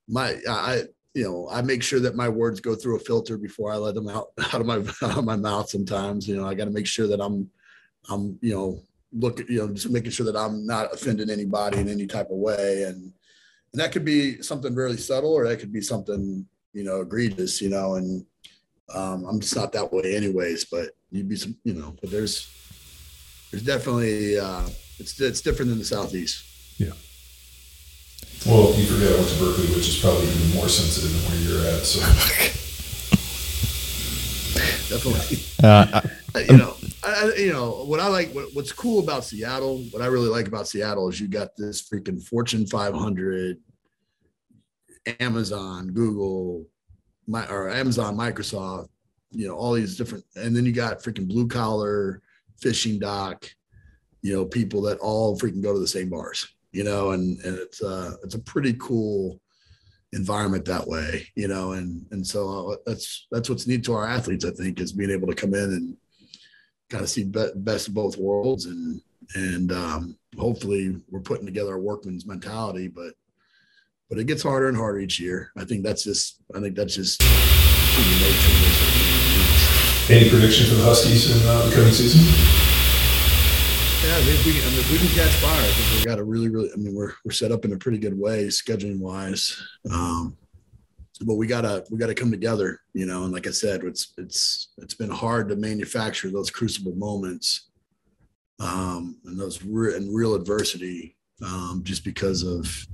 my I you know, I make sure that my words go through a filter before I let them out out of my out of my mouth. Sometimes, you know, I got to make sure that I'm I'm you know look at you know just making sure that I'm not offending anybody in any type of way and and that could be something really subtle or that could be something you know egregious you know and um, i'm just not that way anyways but you'd be some you know but there's there's definitely uh it's it's different than the southeast yeah well you forget i went to berkeley which is probably even more sensitive than where you're at so definitely uh, I, you know I, you know what I like. What, what's cool about Seattle? What I really like about Seattle is you got this freaking Fortune 500, Amazon, Google, my or Amazon, Microsoft. You know all these different, and then you got freaking blue collar fishing dock. You know people that all freaking go to the same bars. You know, and and it's uh it's a pretty cool environment that way. You know, and and so uh, that's that's what's neat to our athletes. I think is being able to come in and kind of see be- best of both worlds and and um, hopefully we're putting together a workman's mentality but but it gets harder and harder each year i think that's just i think that's just any prediction for the huskies in uh, the coming season yeah, if we, I mean, if we can catch fire, I think we got a really, really. I mean, we're we're set up in a pretty good way, scheduling wise. Um, but we gotta we gotta come together, you know. And like I said, it's it's it's been hard to manufacture those crucible moments, um, and those re- and real adversity, um, just because of,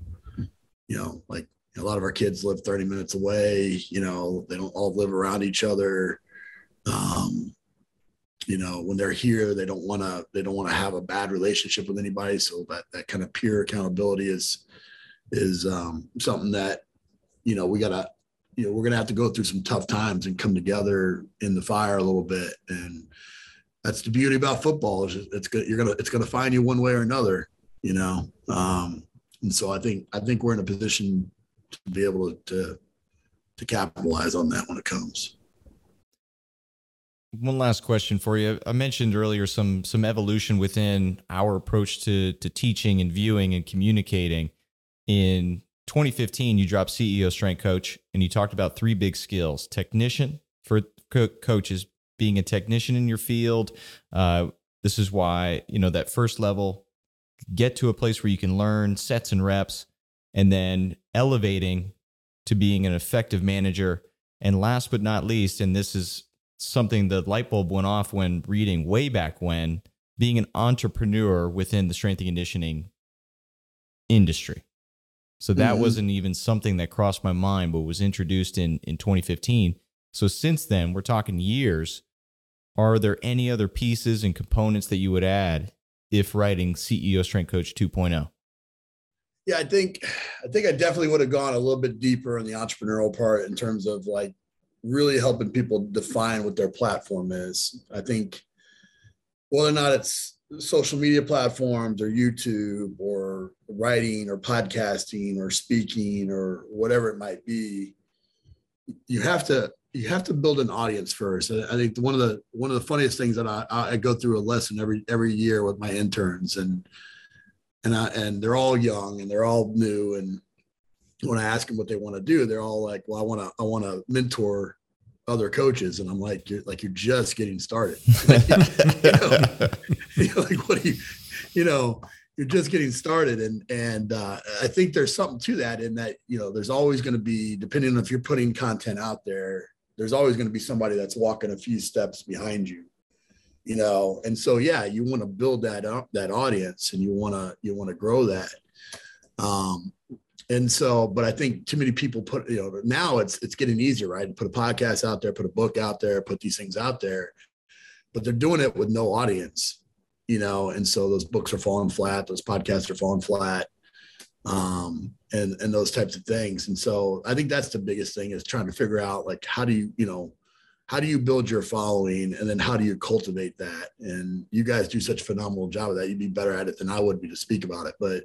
you know, like a lot of our kids live 30 minutes away. You know, they don't all live around each other. Um, you know, when they're here, they don't want to they don't want to have a bad relationship with anybody. So that that kind of peer accountability is is um, something that you know we gotta you know we're gonna have to go through some tough times and come together in the fire a little bit and that's the beauty about football is it's good you're gonna it's gonna find you one way or another you know um and so i think i think we're in a position to be able to to, capitalize on that when it comes one last question for you. I mentioned earlier some some evolution within our approach to to teaching and viewing and communicating in 2015, you dropped CEO Strength Coach and you talked about three big skills technician for co- coaches, being a technician in your field. Uh, this is why, you know, that first level, get to a place where you can learn sets and reps, and then elevating to being an effective manager. And last but not least, and this is something the light bulb went off when reading way back when, being an entrepreneur within the strength and conditioning industry. So that mm-hmm. wasn't even something that crossed my mind, but was introduced in in 2015. So since then, we're talking years. Are there any other pieces and components that you would add if writing CEO Strength Coach 2.0? Yeah, I think I think I definitely would have gone a little bit deeper in the entrepreneurial part in terms of like really helping people define what their platform is. I think whether or not it's social media platforms or YouTube or writing or podcasting or speaking or whatever it might be, you have to you have to build an audience first. I think one of the one of the funniest things that I, I go through a lesson every every year with my interns and and I, and they're all young and they're all new and when I ask them what they want to do, they're all like, "Well, I want to I want to mentor other coaches," and I'm like, "You're like you're just getting started. you know, like what do you, you know, you're just getting started and and uh, i think there's something to that in that you know there's always going to be depending on if you're putting content out there there's always going to be somebody that's walking a few steps behind you you know? And so yeah you want to build that up that audience and you want to you want to grow that. Um and so but i think too many people put you know now it's it's getting easier right? Put a podcast out there put a book out there put these things out there but they're doing it with no audience you know, and so those books are falling flat, those podcasts are falling flat, um, and and those types of things. And so I think that's the biggest thing is trying to figure out like how do you, you know, how do you build your following and then how do you cultivate that? And you guys do such a phenomenal job of that. You'd be better at it than I would be to speak about it. But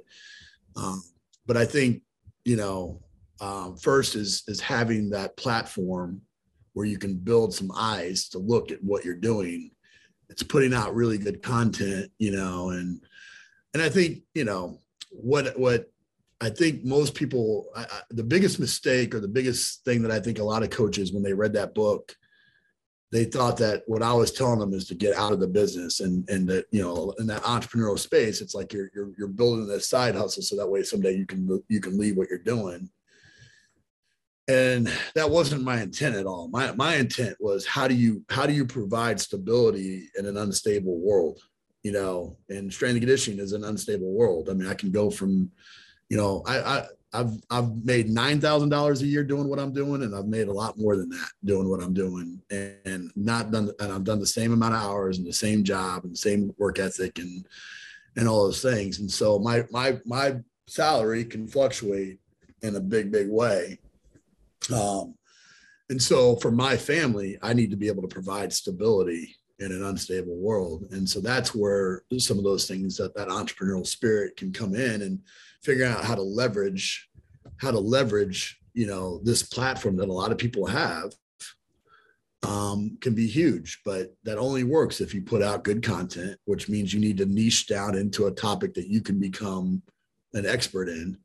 um, but I think, you know, um, first is is having that platform where you can build some eyes to look at what you're doing it's putting out really good content, you know, and and I think you know what what I think most people I, I, the biggest mistake or the biggest thing that I think a lot of coaches when they read that book they thought that what I was telling them is to get out of the business and and that you know in that entrepreneurial space it's like you're you're, you're building this side hustle so that way someday you can you can leave what you're doing. And that wasn't my intent at all. My, my intent was how do you how do you provide stability in an unstable world you know? And strength and conditioning is an unstable world. I mean i can go from you know i, I I've I've made nine thousand dollars a year doing what I'm doing, and I've made a lot more than that doing what I'm doing, and, and not done. And I've done the same amount of hours and the same job and the same work ethic and and all those things. And so my my my salary can fluctuate in a big big way, um, and so for my family, I need to be able to provide stability in an unstable world. And so that's where some of those things that that entrepreneurial spirit can come in and figure out how to leverage, how to leverage, you know, this platform that a lot of people have um, can be huge, but that only works if you put out good content, which means you need to niche down into a topic that you can become an expert in.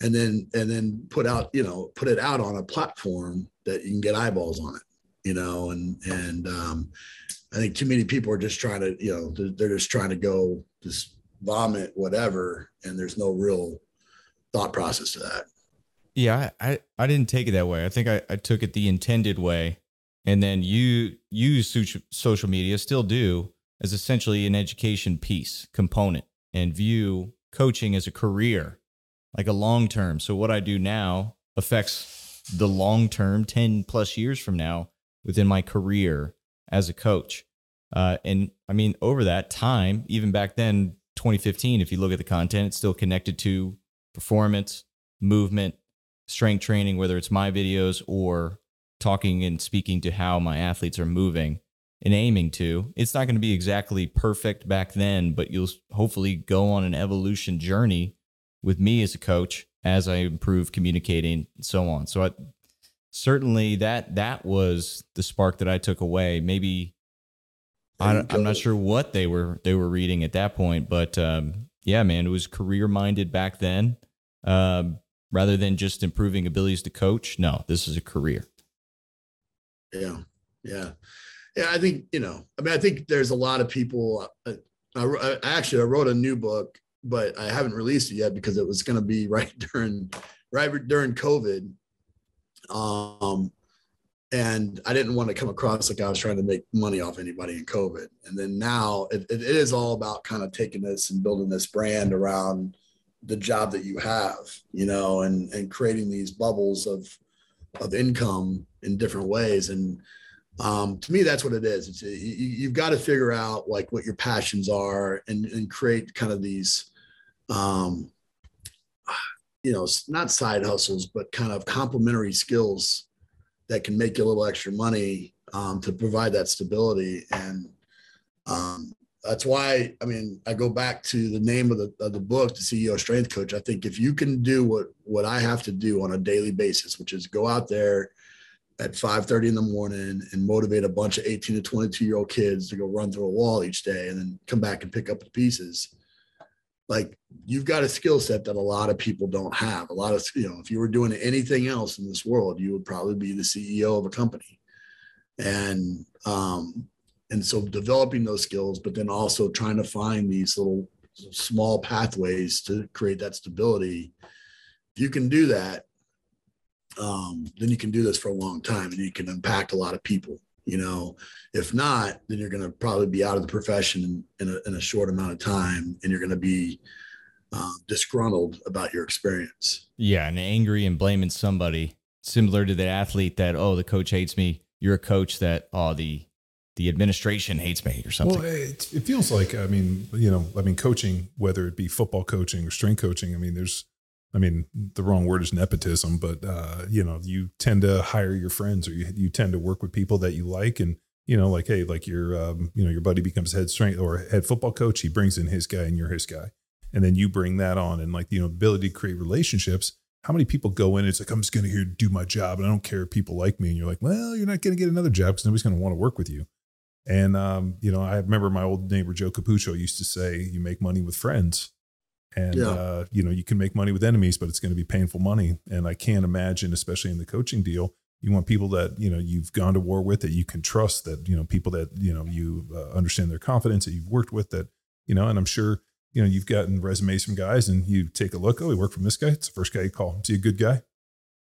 And then and then put out you know put it out on a platform that you can get eyeballs on it you know and and um i think too many people are just trying to you know they're, they're just trying to go just vomit whatever and there's no real thought process to that yeah i i, didn't take it that way i think I, I took it the intended way and then you use social media still do as essentially an education piece component and view coaching as a career like a long term. So what I do now affects the long term, 10 plus years from now within my career as a coach. Uh, and I mean, over that time, even back then, 2015, if you look at the content, it's still connected to performance, movement, strength training, whether it's my videos or talking and speaking to how my athletes are moving and aiming to. It's not going to be exactly perfect back then, but you'll hopefully go on an evolution journey with me as a coach as I improve communicating and so on. So I, certainly that that was the spark that I took away. Maybe I, am not sure what they were they were reading at that point, but um, yeah, man, it was career minded back then. Um, rather than just improving abilities to coach, no, this is a career. Yeah, yeah, yeah. I think you know. I mean, I think there's a lot of people. Uh, I, I, actually I wrote a new book but I haven't released it yet because it was going to be right during right during COVID. Um, and I didn't want to come across like I was trying to make money off anybody in COVID. And then now it, it is all about kind of taking this and building this brand around the job that you have, you know, and and creating these bubbles of of income in different ways. And um, to me, that's what it is. It's you, have got to figure out like what your passions are and and create kind of these um, you know, not side hustles, but kind of complementary skills that can make you a little extra money um, to provide that stability. And um, that's why I mean I go back to the name of the of the book, the CEO Strength Coach. I think if you can do what what I have to do on a daily basis, which is go out there at 5:30 in the morning and motivate a bunch of 18 to 22 year old kids to go run through a wall each day and then come back and pick up the pieces. Like you've got a skill set that a lot of people don't have. A lot of you know, if you were doing anything else in this world, you would probably be the CEO of a company. And um, and so developing those skills but then also trying to find these little small pathways to create that stability if you can do that um, then you can do this for a long time and you can impact a lot of people you know if not then you're going to probably be out of the profession in, in, a, in a short amount of time and you're going to be uh, disgruntled about your experience yeah and angry and blaming somebody similar to the athlete that oh the coach hates me you're a coach that oh the the administration hates me or something. Well, it, it, feels like I mean, you know, I mean, coaching, whether it be football coaching or strength coaching, I mean, there's, I mean, the wrong word is nepotism, but uh, you know, you tend to hire your friends or you you tend to work with people that you like, and you know, like hey, like your um, you know, your buddy becomes head strength or head football coach, he brings in his guy, and you're his guy, and then you bring that on, and like you know, ability to create relationships how many people go in and it's like i'm just going to here do my job and i don't care if people like me. And you're like well you're not going to get another job because nobody's going to want to work with you. And um, you know, I remember my old neighbor Joe Capucho used to say, "You make money with friends." And yeah. uh, you know, you can make money with enemies, but it's going to be painful money. And I can't imagine, especially in the coaching deal, you want people that you know you've gone to war with that you can trust, that you know people that you know you uh, understand their confidence that you've worked with, that you know. And I'm sure you know you've gotten resumes from guys, and you take a look. Oh, he worked from this guy. It's the first guy you call. Is he a good guy?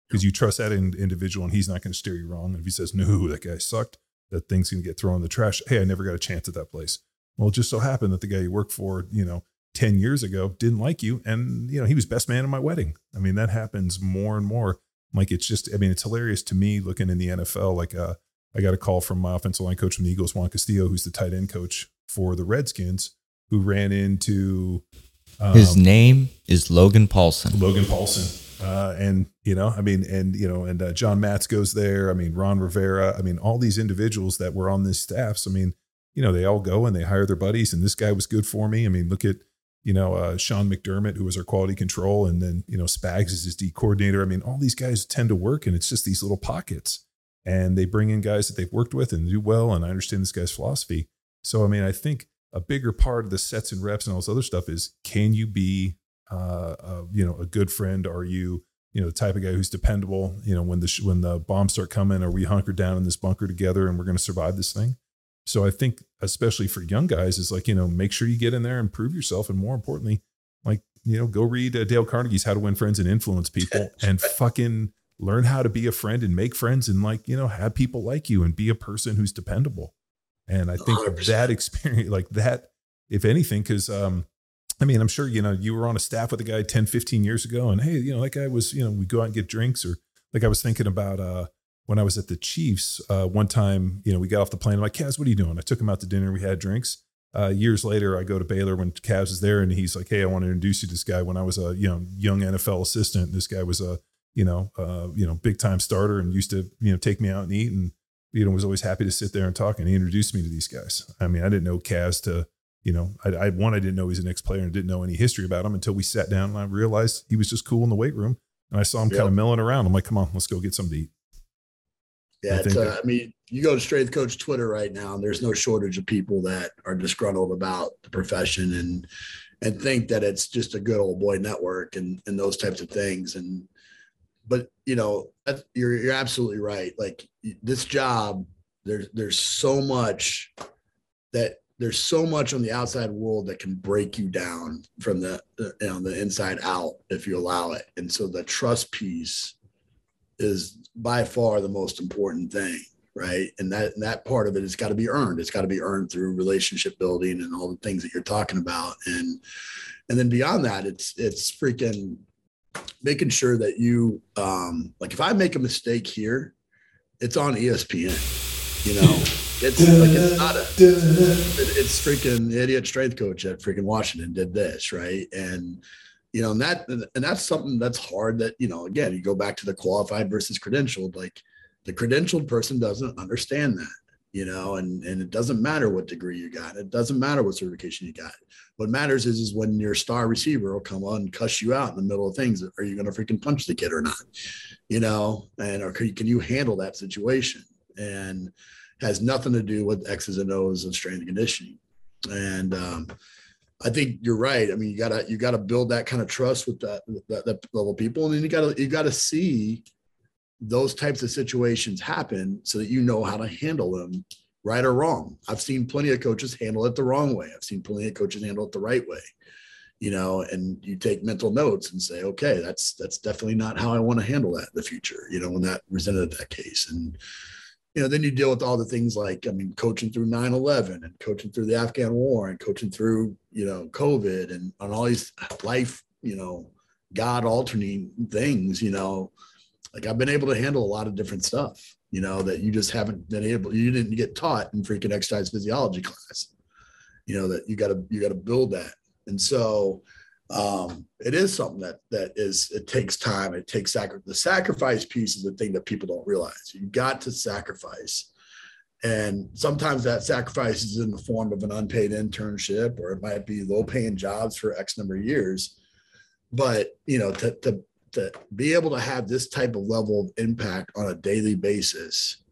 Because you trust that in, individual, and he's not going to steer you wrong. And if he says no, that guy sucked, that thing's going to get thrown in the trash. Hey, I never got a chance at that place. Well, it just so happened that the guy you work for, you know, 10 years ago didn't like you. And, you know, he was best man at my wedding. I mean, that happens more and more. Like, it's just, I mean, it's hilarious to me looking in the NFL. Like, uh, I got a call from my offensive line coach from the Eagles, Juan Castillo, who's the tight end coach for the Redskins, who ran into. Um, His name is Logan Paulsen Logan Paulsen Uh, and you know, I mean, and you know, and uh, John Matz goes there. I mean, Ron Rivera. I mean, all these individuals that were on this staffs. I mean, you know, they all go and they hire their buddies. And this guy was good for me. I mean, look at you know uh, Sean McDermott, who was our quality control, and then you know Spags is his D coordinator. I mean, all these guys tend to work, and it's just these little pockets. And they bring in guys that they've worked with and do well. And I understand this guy's philosophy. So, I mean, I think a bigger part of the sets and reps and all this other stuff is can you be uh, uh, you know, a good friend? Are you, you know, the type of guy who's dependable? You know, when the when the bombs start coming, are we hunkered down in this bunker together and we're going to survive this thing? So I think, especially for young guys, is like you know, make sure you get in there and prove yourself, and more importantly, like you know, go read uh, Dale Carnegie's How to Win Friends and Influence People, and fucking learn how to be a friend and make friends, and like you know, have people like you and be a person who's dependable. And I think 100%. that experience, like that, if anything, because um, I mean, I'm sure, you know, you were on a staff with a guy 10, 15 years ago, and hey, you know, that guy was, you know, we go out and get drinks, or like I was thinking about uh, when I was at the Chiefs uh, one time, you know, we got off the plane. I'm like, Kaz, what are you doing? I took him out to dinner. We had drinks. Uh, years later, I go to Baylor when Kaz is there, and he's like, "Hey, I want to introduce you to this guy." When I was a you know young NFL assistant, this guy was a you know uh, you know big time starter and used to you know take me out and eat, and you know was always happy to sit there and talk. And he introduced me to these guys. I mean, I didn't know Kaz to you know, I, I one I didn't know he was an ex player and didn't know any history about him until we sat down and I realized he was just cool in the weight room. And I saw him yep. kind of milling around. I'm like, come on, let's go get something to eat. Yeah, I, uh, I mean, you go to Strength Coach Twitter right now, and there's no shortage of people that are disgruntled about the profession and and think that it's just a good old boy network and and those types of things. And but you know, you're you're absolutely right. Like this job, there's there's so much that there's so much on the outside world that can break you down from the you know the inside out if you allow it and so the trust piece is by far the most important thing right? And that and that part of it has got to be earned. It's got to be earned through relationship building and all the things that you're talking about. And and then beyond that it's it's freaking making sure that you um like if i make a mistake here it's on espn you know? It's like it's not a it's freaking idiot strength coach at freaking Washington did this, right? And you know, and that and that's something that's hard that, you know, again, you go back to the qualified versus credentialed, like the credentialed person doesn't understand that. you know, and and it doesn't matter what degree you got. It doesn't matter what certification you got. What matters is is when your star receiver will come on and cuss you out in the middle of things. Are you going to freaking punch the kid or not? You know, and or can you, handle that situation? And has nothing to do with X's and O's of strength and conditioning. And um, I think you're right. I mean, you gotta you gotta build that kind of trust with that that, that level of people, and then you gotta you gotta see those types of situations happen so that you know how to handle them right or wrong. I've seen plenty of coaches handle it the wrong way. I've seen plenty of coaches handle it the right way. You know, and you take mental notes and say, okay, that's that's definitely not how I want to handle that in the future. You know, when that presented that case, and you know, then you deal with all the things like, I mean, coaching through 9-11 and coaching through the Afghan war and coaching through, you know, COVID and on all these life, you know, God altering things, you know, like I've been able to handle a lot of different stuff, you know, that you just haven't been able, you didn't get taught in freaking exercise physiology class, you know, that you got to, you got to build that. And so um, it is something that, that is, it takes time. It takes sacrifice. The sacrifice piece is the thing that people don't realize. You got to sacrifice. And sometimes that sacrifice is in the form of an unpaid internship, or it might be low paying jobs for X number of years. But, you know, to, to to be able to have this type of level of impact on a daily basis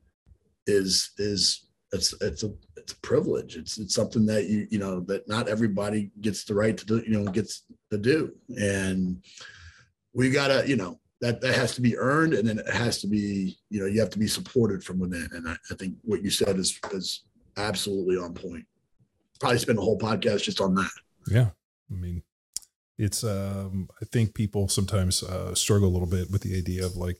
is is it's it's a it's a privilege. It's it's something that you you know that not everybody gets the right to do you know gets to do, and we gotta you know that that has to be earned, and then it has to be you know you have to be supported from within. And I, I think what you said is is absolutely on point. Probably spend a whole podcast just on that. Yeah, I mean it's um, I think people sometimes uh, struggle a little bit with the idea of like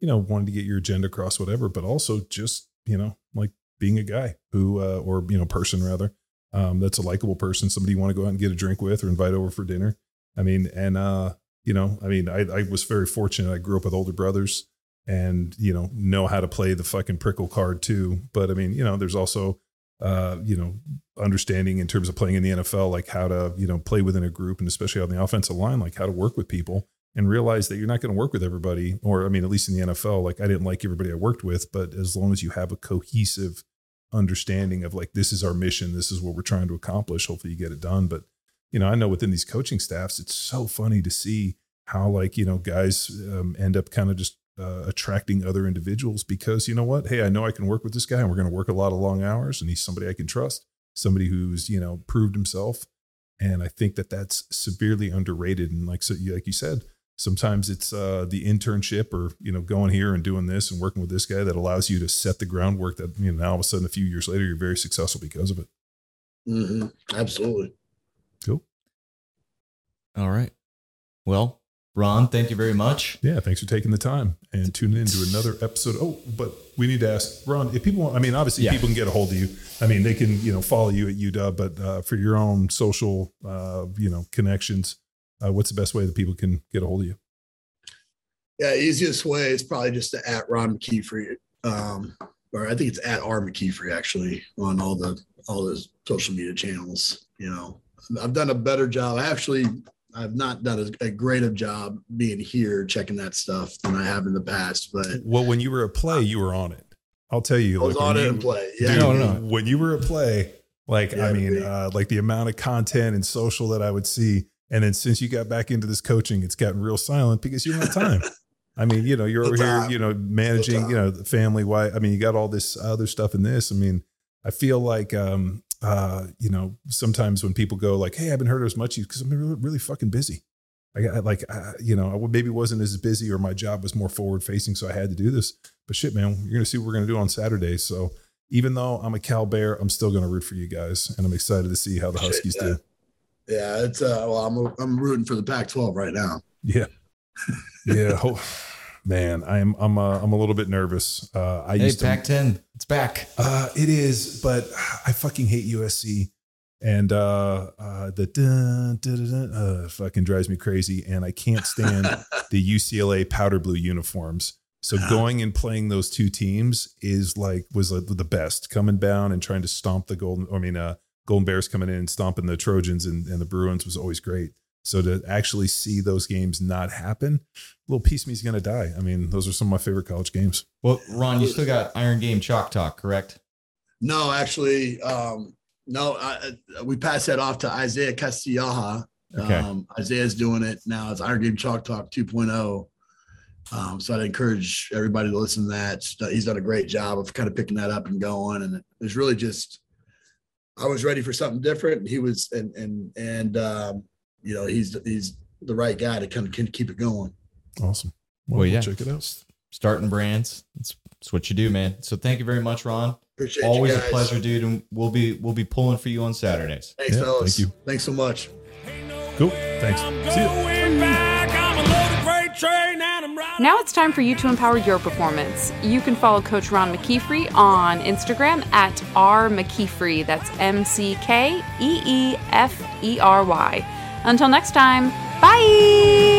you know wanting to get your agenda across whatever, but also just you know like being a guy who uh, or you know person rather um, that's a likable person, somebody you want to go out and get a drink with or invite over for dinner. I mean, and uh, you know, I mean, I, I was very fortunate. I grew up with older brothers and you know know how to play the fucking prickle card too. But I mean, you know, there's also uh, you know, understanding in terms of playing in the NFL, like how to, you know, play within a group and especially on the offensive line, like how to work with people and realize that you're not going to work with everybody. Or, I mean, at least in the NFL, like I didn't like everybody I worked with, but as long as you have a cohesive understanding of like, this is our mission, this is what we're trying to accomplish, hopefully you get it done. But, you know, I know within these coaching staffs, it's so funny to see how like, you know, guys um, end up kind of just uh, attracting other individuals because you know what? Hey, I know I can work with this guy and we're going to work a lot of long hours and he's somebody I can trust, somebody who's, you know, proved himself. And I think that that's severely underrated. And like, so like you said, sometimes it's uh, the internship or, you know, going here and doing this and working with this guy that allows you to set the groundwork that, you know, now all of a sudden, a few years later, you're very successful because of it. Mm-hmm. Absolutely. Cool. All right. Well, Ron, thank you very much. Yeah, thanks for taking the time and tuning in to another episode. Oh, but we need to ask Ron if people. Want, I mean, obviously, yeah. people can get a hold of you. I mean, they can you know follow you at UW, but uh, for your own social uh, you know connections, uh, what's the best way that people can get a hold of you? Yeah, easiest way is probably just to at Ron McKeefery, um, or I think it's at R McKeefery actually on all the all the social media channels. You know, I've done a better job. Actually, I've not done a, a, great a job being here checking that stuff than I have in the past. But well, when you were a play, you were on it. I'll tell you, I was on it and play. Yeah, dude, no, no. When you were a play, like yeah, I mean, uh, like the amount of content and social that I would see, and then since you got back into this coaching, it's gotten real silent because you don't have time. I mean, you know, you're over here, you know, managing, you know, the family. Why? I mean, you got all this other stuff in this. I mean, I feel like um, uh, you know, sometimes when people go like, "Hey, I haven't heard as much you," because I'm really, really fucking busy." I got like, you know, I maybe wasn't as busy or my job was more forward facing, so I had to do this. But shit, man, you're gonna see what we're gonna do on Saturday. So even though I'm a Cal Bear, I'm still gonna root for you guys, and I'm excited to see how the Huskies do. Yeah, it's uh, well, I'm I'm rooting for the Pac-12 right now. Yeah, yeah. man, I'm I'm uh, I'm a little bit nervous. Uh, I hey, used Pac-10, it's back. Uh, it is, but I fucking hate USC, and uh, uh, the dun, dun, dun, uh, fucking drives me crazy, and I can't stand the UCLA powder blue uniforms. So going and playing those two teams is like was uh, the best. Coming down and trying to stomp the golden, I mean, uh, Golden Bears coming in and stomping the Trojans and, and the Bruins was always great. So to actually see those games not happen, little piece of me is going to die. I mean, those are some of my favorite college games. Well, Ron, you still got Iron Game Chalk Talk, correct? No, actually, um, no. I, we passed that off to Isaiah Castilla. Okay. Um, Isaiah's doing it now. It's Iron Game Chalk Talk 2.0. Um, so I'd encourage everybody to listen to that. He's done a great job of kind of picking that up and going. And it's really just, I was ready for something different. And he was, and, and, and, um, you know, he's, he's the right guy to kind of keep it going. Awesome. Well, yeah. Check it out. Starting brands. That's, that's what you do, man. So thank you very much, Ron. Appreciate Always a pleasure, dude. And we'll be, we'll be pulling for you on Saturdays. Thanks, Yeah, fellas. thank you. Thanks so much. Cool. Thanks. See ya. Now it's time for you to empower your performance. You can follow Coach Ron McKeefery on Instagram at R McKeefery. That's M C K E E F E R Y. Until next time, bye!